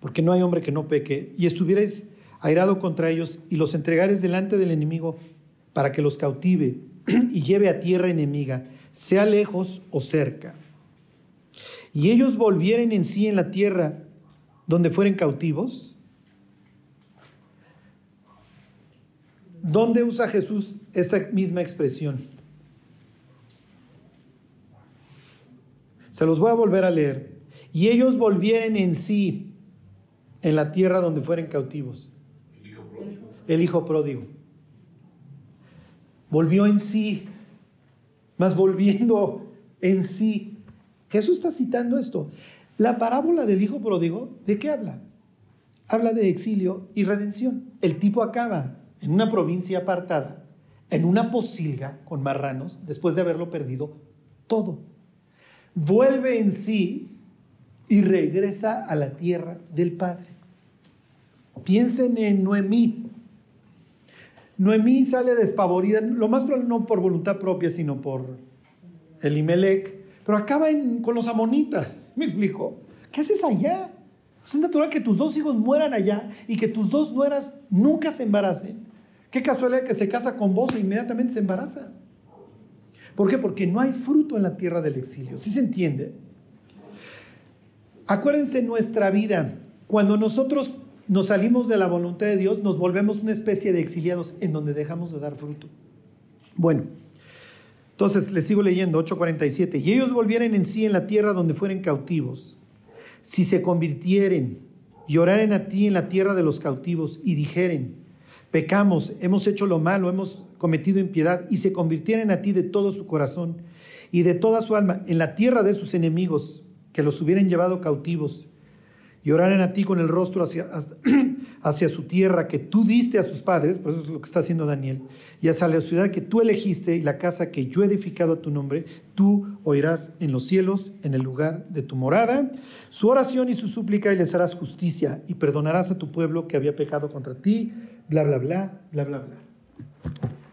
porque no hay hombre que no peque, y estuvierais airado contra ellos y los entregares delante del enemigo para que los cautive y lleve a tierra enemiga, sea lejos o cerca. Y ellos volvieren en sí en la tierra donde fueren cautivos. ¿Dónde usa Jesús esta misma expresión? Se los voy a volver a leer. Y ellos volvieren en sí en la tierra donde fueren cautivos. El hijo pródigo. El hijo pródigo. Volvió en sí, más volviendo en sí. Jesús está citando esto. La parábola del hijo pródigo, ¿de qué habla? Habla de exilio y redención. El tipo acaba en una provincia apartada, en una posilga con marranos, después de haberlo perdido todo. Vuelve en sí y regresa a la tierra del Padre. Piensen en Noemí. Noemí sale despavorida, lo más probable no por voluntad propia, sino por Elimelech, pero acaba con los amonitas. ¿Me explico? ¿Qué haces allá? Es natural que tus dos hijos mueran allá y que tus dos nueras nunca se embaracen. Qué casualidad que se casa con vos e inmediatamente se embaraza. ¿Por qué? Porque no hay fruto en la tierra del exilio. ¿Sí se entiende? Acuérdense nuestra vida, cuando nosotros nos salimos de la voluntad de Dios, nos volvemos una especie de exiliados en donde dejamos de dar fruto. Bueno, entonces les sigo leyendo 8:47. Y ellos volvieren en sí en la tierra donde fueren cautivos. Si se convirtieren y oraren a ti en la tierra de los cautivos y dijeren, pecamos, hemos hecho lo malo, hemos cometido impiedad, y se convirtieren a ti de todo su corazón y de toda su alma en la tierra de sus enemigos, que los hubieran llevado cautivos, y oraren a ti con el rostro hacia, [CLEARS THROAT] hacia su tierra que tú diste a sus padres, por eso es lo que está haciendo Daniel, y hacia la ciudad que tú elegiste y la casa que yo he edificado a tu nombre, tú oirás en los cielos, en el lugar de tu morada, su oración y su súplica y les harás justicia y perdonarás a tu pueblo que había pecado contra ti, bla, bla, bla, bla, bla, bla.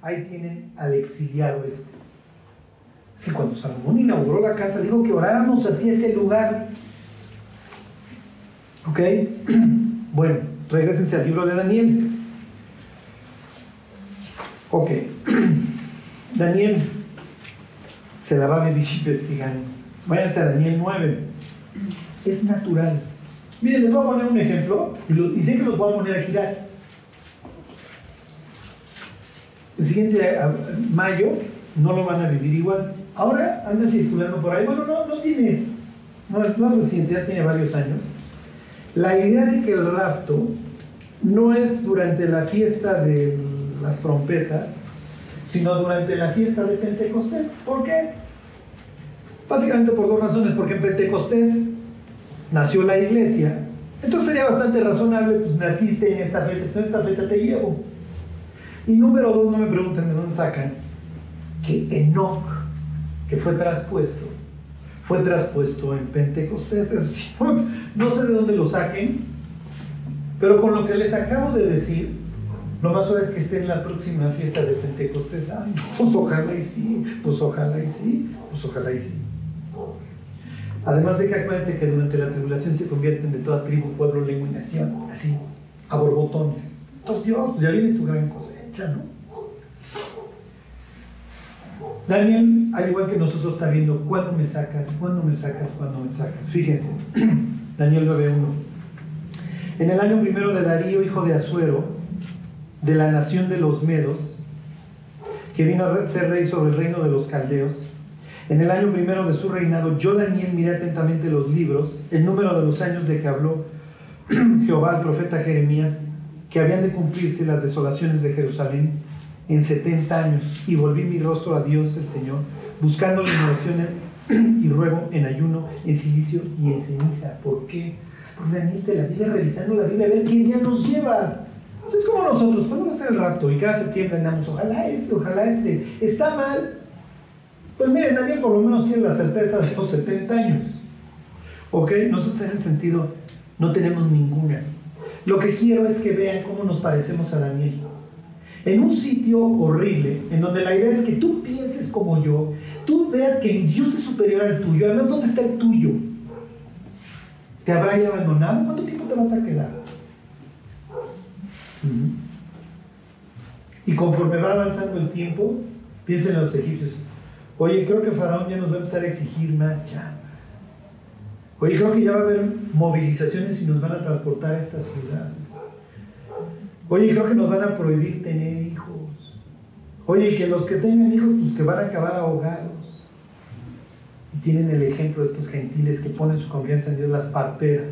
Ahí tienen al exiliado este. Es que cuando Salomón inauguró la casa, dijo que oráramos hacia ese lugar. ¿Ok? [CLEARS THROAT] Bueno, regresense al libro de Daniel. Ok. [CLEARS THROAT] Daniel se la va a vivir investigando. Váyanse a Daniel 9. Es natural. Miren, les voy a poner un ejemplo y, sé que los voy a poner a girar. El siguiente mayo no lo van a vivir igual. Ahora anda circulando por ahí. Bueno, no, no tiene, no es, no reciente, ya tiene varios años, la idea de que el rapto no es durante la fiesta de las trompetas, sino durante la fiesta de Pentecostés. ¿Por qué? Básicamente por dos razones, porque en Pentecostés nació la iglesia, entonces sería bastante razonable, pues naciste en esta fecha, en esta fecha te llevo. Y número dos, no me pregunten de dónde sacan, que Enoch, que fue traspuesto, fue traspuesto en Pentecostés. [LAUGHS] No sé de dónde lo saquen, pero con lo que les acabo de decir, lo más suave es que esté en la próxima fiesta de Pentecostés. Pues ojalá y sí, pues ojalá y sí, pues ojalá y sí. Además de que acuérdense que durante la tribulación se convierten de toda tribu, pueblo, lengua y nación, así, a borbotones. Entonces Dios, ya viene tu gran cosecha, ¿no? Daniel, al igual que nosotros, está viendo cuándo me sacas, cuándo me sacas, cuándo me sacas. Fíjense, [CLEARS THROAT] Daniel 9.1. En el año primero de Darío, hijo de Azuero, de la nación de los Medos, que vino a ser rey sobre el reino de los caldeos, en el año primero de su reinado, yo Daniel miré atentamente los libros, el número de los años de que habló [CLEARS THROAT] Jehová al profeta Jeremías, que habían de cumplirse las desolaciones de Jerusalén en 70 años, y volví mi rostro a Dios el Señor, buscando la innovación y ruego en ayuno, en silicio y en ceniza. ¿Por qué? Porque Daniel se la vive revisando la Biblia a ver qué día nos llevas. Pues es como nosotros, ¿cuándo va a ser el rapto? Y cada septiembre andamos, ojalá este, ojalá este. Está mal. Pues miren, Daniel por lo menos tiene la certeza de los 70 años. ¿Ok? Nosotros en ese sentido no tenemos ninguna. Lo que quiero es que vean cómo nos parecemos a Daniel en un sitio horrible, en donde la idea es que tú pienses como yo, tú veas que mi Dios es superior al tuyo, además, ¿dónde está el tuyo? ¿Te habrá abandonado? ¿Cuánto tiempo te vas a quedar? Y conforme va avanzando el tiempo, piensen en los egipcios, oye, creo que Faraón ya nos va a empezar a exigir más chamba. Oye, creo que ya va a haber movilizaciones y nos van a transportar a esta ciudad. Oye, creo que nos van a prohibir tener hijos. Oye, que los que tengan hijos, pues que van a acabar ahogados. Y tienen el ejemplo de estos gentiles que ponen su confianza en Dios, las parteras.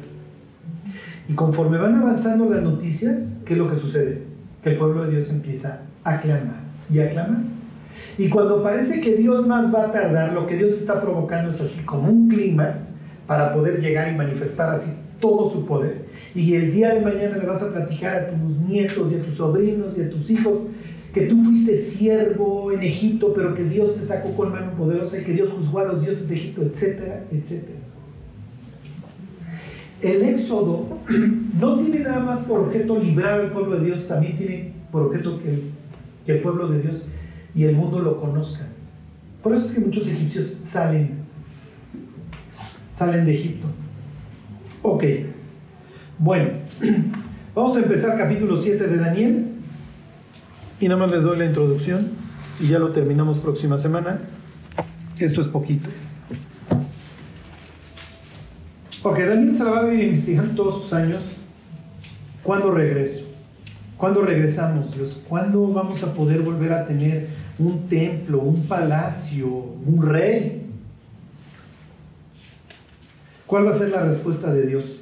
Y conforme van avanzando las noticias, ¿qué es lo que sucede? Que el pueblo de Dios empieza a clamar y a clamar. Y cuando parece que Dios más va a tardar, lo que Dios está provocando es así como un clímax para poder llegar y manifestar así todo su poder. Y el día de mañana le vas a platicar a tus nietos y a tus sobrinos y a tus hijos que tú fuiste siervo en Egipto, pero que Dios te sacó con mano poderosa y que Dios juzgó a los dioses de Egipto, etcétera, etcétera. El éxodo no tiene nada más por objeto librar al pueblo de Dios, también tiene por objeto que el, pueblo de Dios y el mundo lo conozcan. Por eso es que muchos egipcios salen, salen de Egipto. Ok. Bueno, [CLEARS THROAT] vamos a empezar capítulo 7 de Daniel. Y nada más les doy la introducción y ya lo terminamos próxima semana. Esto es poquito. Ok, Daniel se la va a vivir investigando todos sus años. ¿Cuándo regreso? ¿Cuándo regresamos, Dios? ¿Cuándo vamos a poder volver a tener un templo, un palacio, un rey? ¿Cuál va a ser la respuesta de Dios?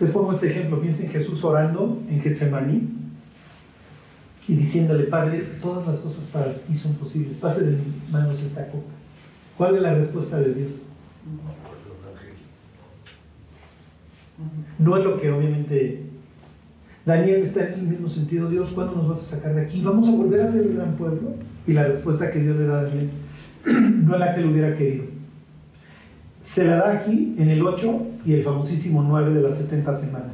Les pongo este ejemplo. Piensen en Jesús orando en Getsemaní y diciéndole, Padre, todas las cosas para ti son posibles. Pase de mis manos esta copa. ¿Cuál es la respuesta de Dios? No es lo que obviamente Daniel está en el mismo sentido. Dios, ¿cuándo nos vas a sacar de aquí? ¿Vamos a volver a ser el gran pueblo? Y la respuesta que Dios le da a Daniel [CLEARS THROAT] no es la que él hubiera querido. Se la da aquí en el 8 y el famosísimo 9 de las 70 semanas.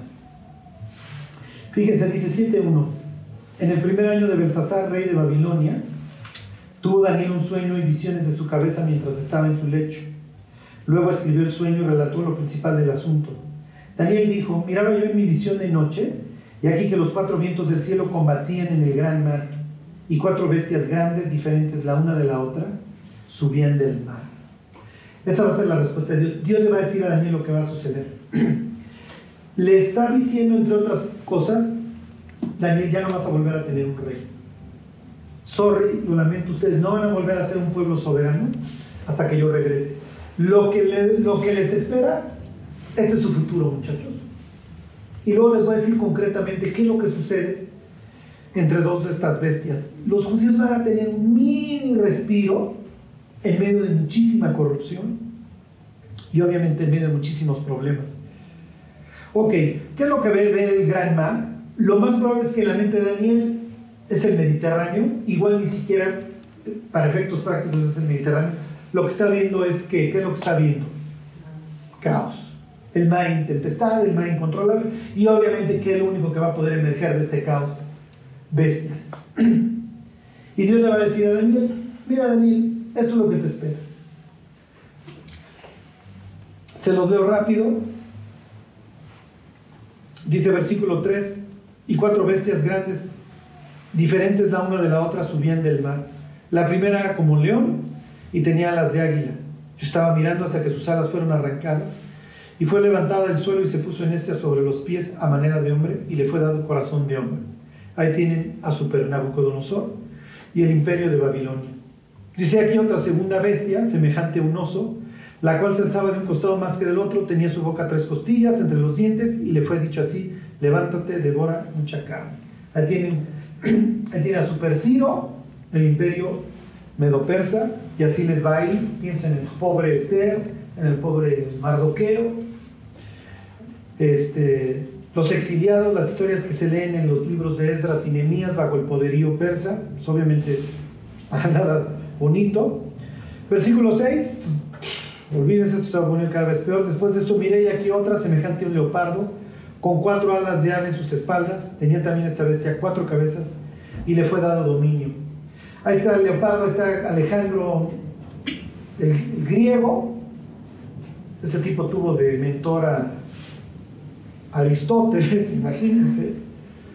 Fíjense, dice 7.1. En el primer año de Belsasar, rey de Babilonia, tuvo Daniel un sueño y visiones de su cabeza mientras estaba en su lecho. Luego escribió el sueño y relató lo principal del asunto. Daniel dijo, miraba yo en mi visión de noche, y aquí que los cuatro vientos del cielo combatían en el gran mar, y cuatro bestias grandes, diferentes la una de la otra, subían del mar. Esa va a ser la respuesta de Dios. Dios le va a decir a Daniel lo que va a suceder. [CLEARS THROAT] le está diciendo, entre otras cosas, Daniel, ya no vas a volver a tener un rey. sorry, lo lamento, ustedes no van a volver a ser un pueblo soberano hasta que yo regrese. Lo que, lo que les espera, este es su futuro, muchachos. Y luego les voy a decir concretamente qué es lo que sucede entre dos de estas bestias. Los judíos van a tener un mini respiro en medio de muchísima corrupción y obviamente en medio de muchísimos problemas. Ok, ¿qué es lo que ve, el gran mar? Lo más probable es que la mente de Daniel es el Mediterráneo, igual ni siquiera para efectos prácticos es el Mediterráneo. Lo que está viendo es que, ¿qué es lo que está viendo? Caos. El mar tempestad, el mar incontrolable, y obviamente que es lo único que va a poder emerger de este caos, bestias. [CLEARS THROAT] Y Dios le va a decir a Daniel, mira Daniel, esto es lo que te espera. Se los leo rápido. Dice versículo 3, y cuatro bestias grandes diferentes la una de la otra, subían del mar. La primera era como un león y tenía alas de águila. Yo estaba mirando hasta que sus alas fueron arrancadas y fue levantada del suelo y se puso en este sobre los pies a manera de hombre y le fue dado corazón de hombre. Ahí tienen a Super Nabucodonosor y el imperio de Babilonia. Dice aquí otra segunda bestia, semejante a un oso, la cual se alzaba de un costado más que del otro, tenía su boca tres costillas entre los dientes y le fue dicho así, levántate, devora mucha carne. Ahí tienen [CLEARS THROAT] él tiene a Super Ciro, el imperio medo-persa, y así les va a ir. Piensen en el pobre Esther, en el pobre Mardoqueo. Este, los exiliados, las historias que se leen en los libros de Esdras y Nehemías bajo el poderío persa, es obviamente [LAUGHS] nada bonito. Versículo 6, olvídense, esto se va a poner cada vez peor. Después de esto, miré aquí otra semejante a un leopardo con cuatro alas de ave en sus espaldas, tenía también esta bestia cuatro cabezas y le fue dado dominio. Ahí está el leopardo, está Alejandro el, griego, este tipo tuvo de mentora Aristóteles, [LAUGHS] imagínense.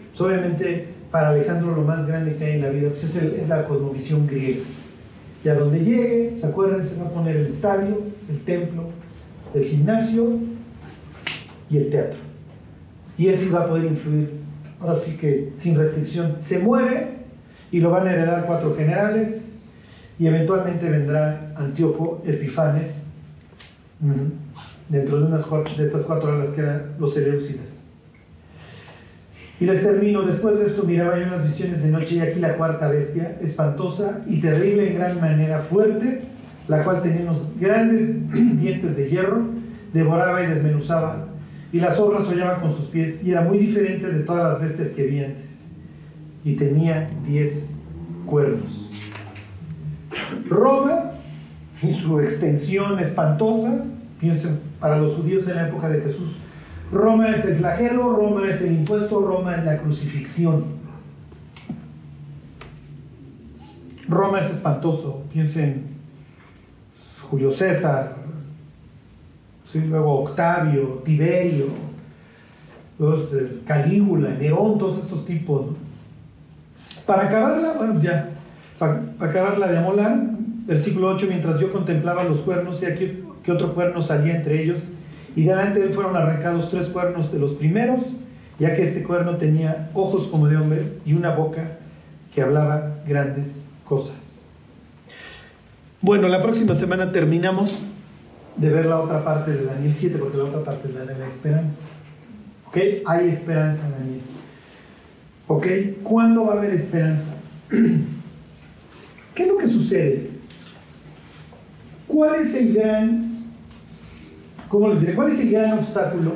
Pues, obviamente para Alejandro lo más grande que hay en la vida pues, es, la cosmovisión griega. Y a donde llegue, ¿se acuerdan? Se va a poner el estadio, el templo, el gimnasio y el teatro y él sí va a poder influir. Ahora sí que sin restricción se mueve y lo van a heredar cuatro generales y eventualmente vendrá Antíoco Epifanes dentro de, unas de estas cuatro alas que eran los Seleucidas. Y les termino, después de esto miraba yo unas visiones de noche y aquí la cuarta bestia, espantosa y terrible en gran manera, fuerte, la cual tenía unos grandes [CLEARS THROAT] dientes de hierro, devoraba y desmenuzaba y las obras hollaba con sus pies y era muy diferente de todas las bestias que vi antes. Y tenía diez cuernos. Roma y su extensión espantosa, piensen, para los judíos en la época de Jesús, Roma es el flagelo, Roma es el impuesto, Roma es la crucifixión. Roma es espantoso, piensen Julio César, luego Octavio, Tiberio, Calígula, Nerón, todos estos tipos. Para acabarla, bueno, ya, para, acabarla de versículo 8, mientras yo contemplaba los cuernos, y aquí que otro cuerno salía entre ellos, y delante de él fueron arrancados tres cuernos de los primeros, ya que este cuerno tenía ojos como de hombre y una boca que hablaba grandes cosas. Bueno, la próxima semana terminamos de ver la otra parte de Daniel 7, porque la otra parte es la de la esperanza. ¿Ok? Hay esperanza Daniel. ¿Ok? ¿Cuándo va a haber esperanza? [CLEARS THROAT] ¿Qué es lo que sucede? ¿Cuál es el gran, cómo les diré, cuál es el gran obstáculo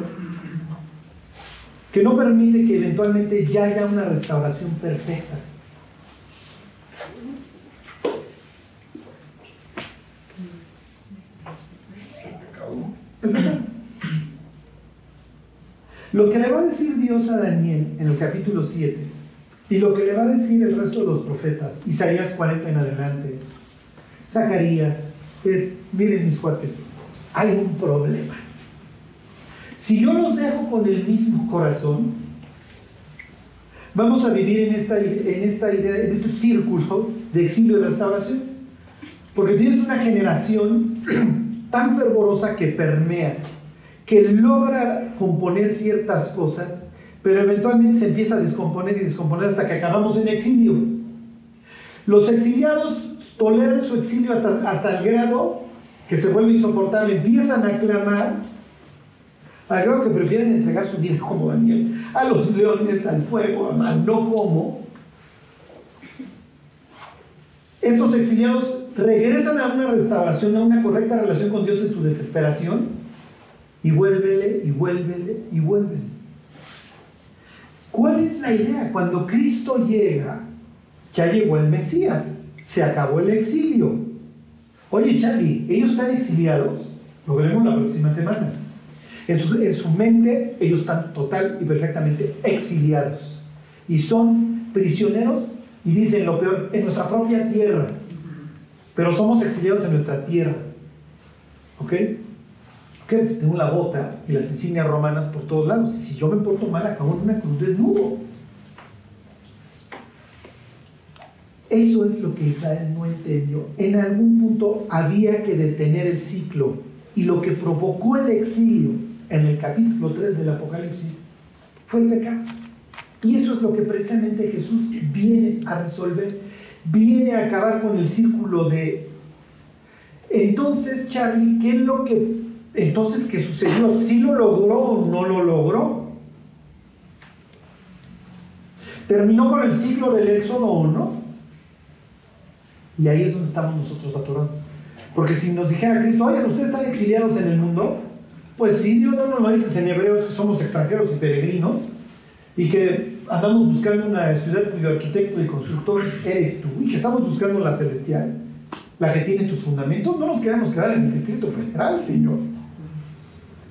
que no permite que eventualmente ya haya una restauración perfecta? Lo que le va a decir Dios a Daniel en el capítulo 7 y lo que le va a decir el resto de los profetas, Isaías 40 en adelante, Zacarías, es, miren mis cuates, hay un problema. Si yo los dejo con el mismo corazón, vamos a vivir en esta, en esta idea, en este círculo de exilio y restauración. Porque tienes una generación [CLEARS THROAT] tan fervorosa que permea, que logra componer ciertas cosas, pero eventualmente se empieza a descomponer y descomponer hasta que acabamos en exilio. Los exiliados toleran su exilio hasta, hasta el grado que se vuelve insoportable, empiezan a clamar, al grado que prefieren entregar su vida como Daniel, a los leones, al fuego, al no como. Estos exiliados regresan a una restauración, a una correcta relación con Dios en su desesperación, y vuélvele, y vuélvele, y vuélvele. ¿Cuál es la idea? Cuando Cristo llega, ya llegó el Mesías, se acabó el exilio. Oye, Charlie, ellos están exiliados, lo veremos la próxima semana. En su, en su mente, ellos están total y perfectamente exiliados. Y son prisioneros, y dicen lo peor, en nuestra propia tierra. Pero somos exiliados en nuestra tierra. ¿Ok? tengo la bota y las insignias romanas por todos lados. Si yo me porto mal, acabo en una cruz desnudo. Eso es lo que Israel no entendió. En algún punto había que detener el ciclo. Y lo que provocó el exilio en el capítulo 3 del Apocalipsis fue el pecado. Y eso es lo que precisamente Jesús viene a resolver. Viene a acabar con el círculo de... Entonces, Charlie, ¿qué es lo que entonces, ¿qué sucedió? ¿Sí lo logró o no lo logró? Terminó con el ciclo del Éxodo o no. Y ahí es donde estamos nosotros atorados. Porque si nos dijera Cristo, oye, ustedes están exiliados en el mundo, pues sí, Dios no nos lo dice en hebreos que somos extranjeros y peregrinos y que andamos buscando una ciudad cuyo arquitecto y constructor eres tú y que estamos buscando la celestial, la que tiene tus fundamentos, no nos queremos quedar en el Distrito Federal, Señor.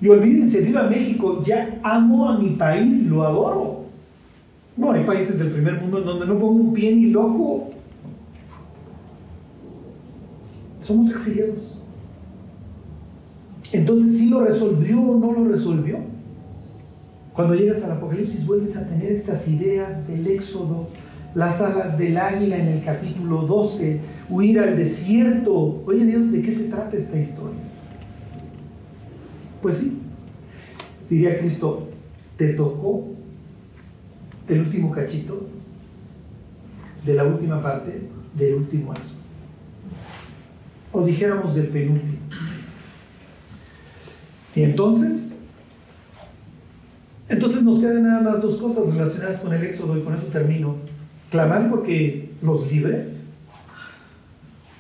Y olvídense, viva México, ya amo a mi país, lo adoro. No, hay países del primer mundo en donde no pongo un pie ni loco. Somos exiliados. Entonces, ¿sí lo resolvió o no lo resolvió? Cuando llegas al Apocalipsis vuelves a tener estas ideas del éxodo, las alas del águila en el capítulo 12, huir al desierto. Oye Dios, ¿de qué se trata esta historia? Pues sí, diría Cristo, te tocó el último cachito de la última parte del último año. O dijéramos del penúltimo. Y entonces, entonces nos quedan nada más dos cosas relacionadas con el éxodo y con eso termino. Clamar porque los libre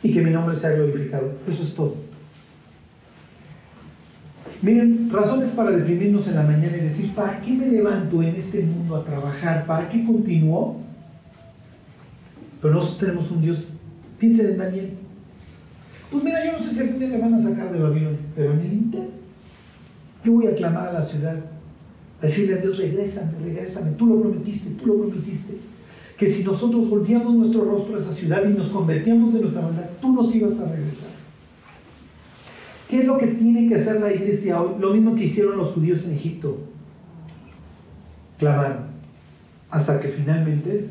y que mi nombre sea glorificado. Eso es todo. Miren, razones para deprimirnos en la mañana y decir, ¿para qué me levanto en este mundo a trabajar? ¿Para qué continúo? Pero nosotros tenemos un Dios. Piensen en Daniel. Pues mira, yo no sé si algún día me van a sacar de Babilonia, pero en el intento, yo voy a clamar a la ciudad, a decirle a Dios, regrésame, regrésame, tú lo prometiste, tú lo prometiste. Que si nosotros volvíamos nuestro rostro a esa ciudad y nos convertíamos de nuestra maldad, tú nos ibas a regresar. ¿Qué es lo que tiene que hacer la iglesia hoy? Lo mismo que hicieron los judíos en Egipto. Clamaron. Hasta que finalmente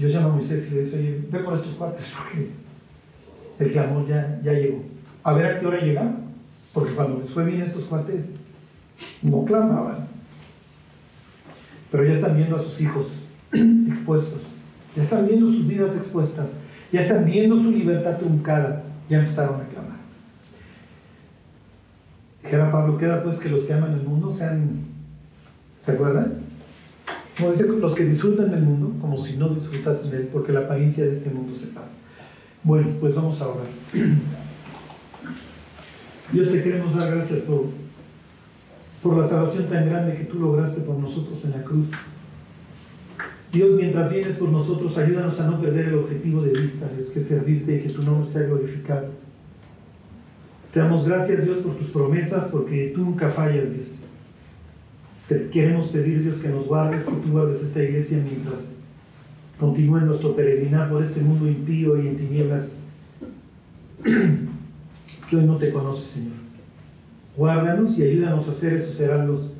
Dios llama a Moisés y le dice, oye, ve por estos cuates [LAUGHS] porque el clamor ya, ya llegó. A ver a qué hora llega, porque cuando les fue bien estos cuates, no clamaban. Pero ya están viendo a sus hijos [CLEARS THROAT] expuestos, ya están viendo sus vidas expuestas ya están viendo su libertad truncada, ya empezaron a clamar. Dijera Pablo, queda pues que los que aman el mundo sean, ¿se acuerdan? Como dice, los que disfrutan del mundo, como si no disfrutasen de él, porque la apariencia de este mundo se pasa. Bueno, pues vamos a orar. [CLEARS THROAT] Dios te queremos dar gracias por, por la salvación tan grande que tú lograste por nosotros en la cruz. Dios, mientras vienes por nosotros, ayúdanos a no perder el objetivo de vista, Dios, que servirte y que tu nombre sea glorificado. Te damos gracias, Dios, por tus promesas, porque tú nunca fallas, Dios. Te queremos pedir, Dios, que nos guardes, que tú guardes esta iglesia mientras continúe nuestro peregrinar por este mundo impío y en tinieblas [CLEARS THROAT] que no te conoce, Señor. Guárdanos y ayúdanos a hacer esos heraldos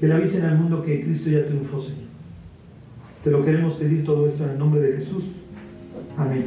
que le avisen al mundo que Cristo ya triunfó, Señor. Te lo queremos pedir todo esto en el nombre de Jesús. Amén.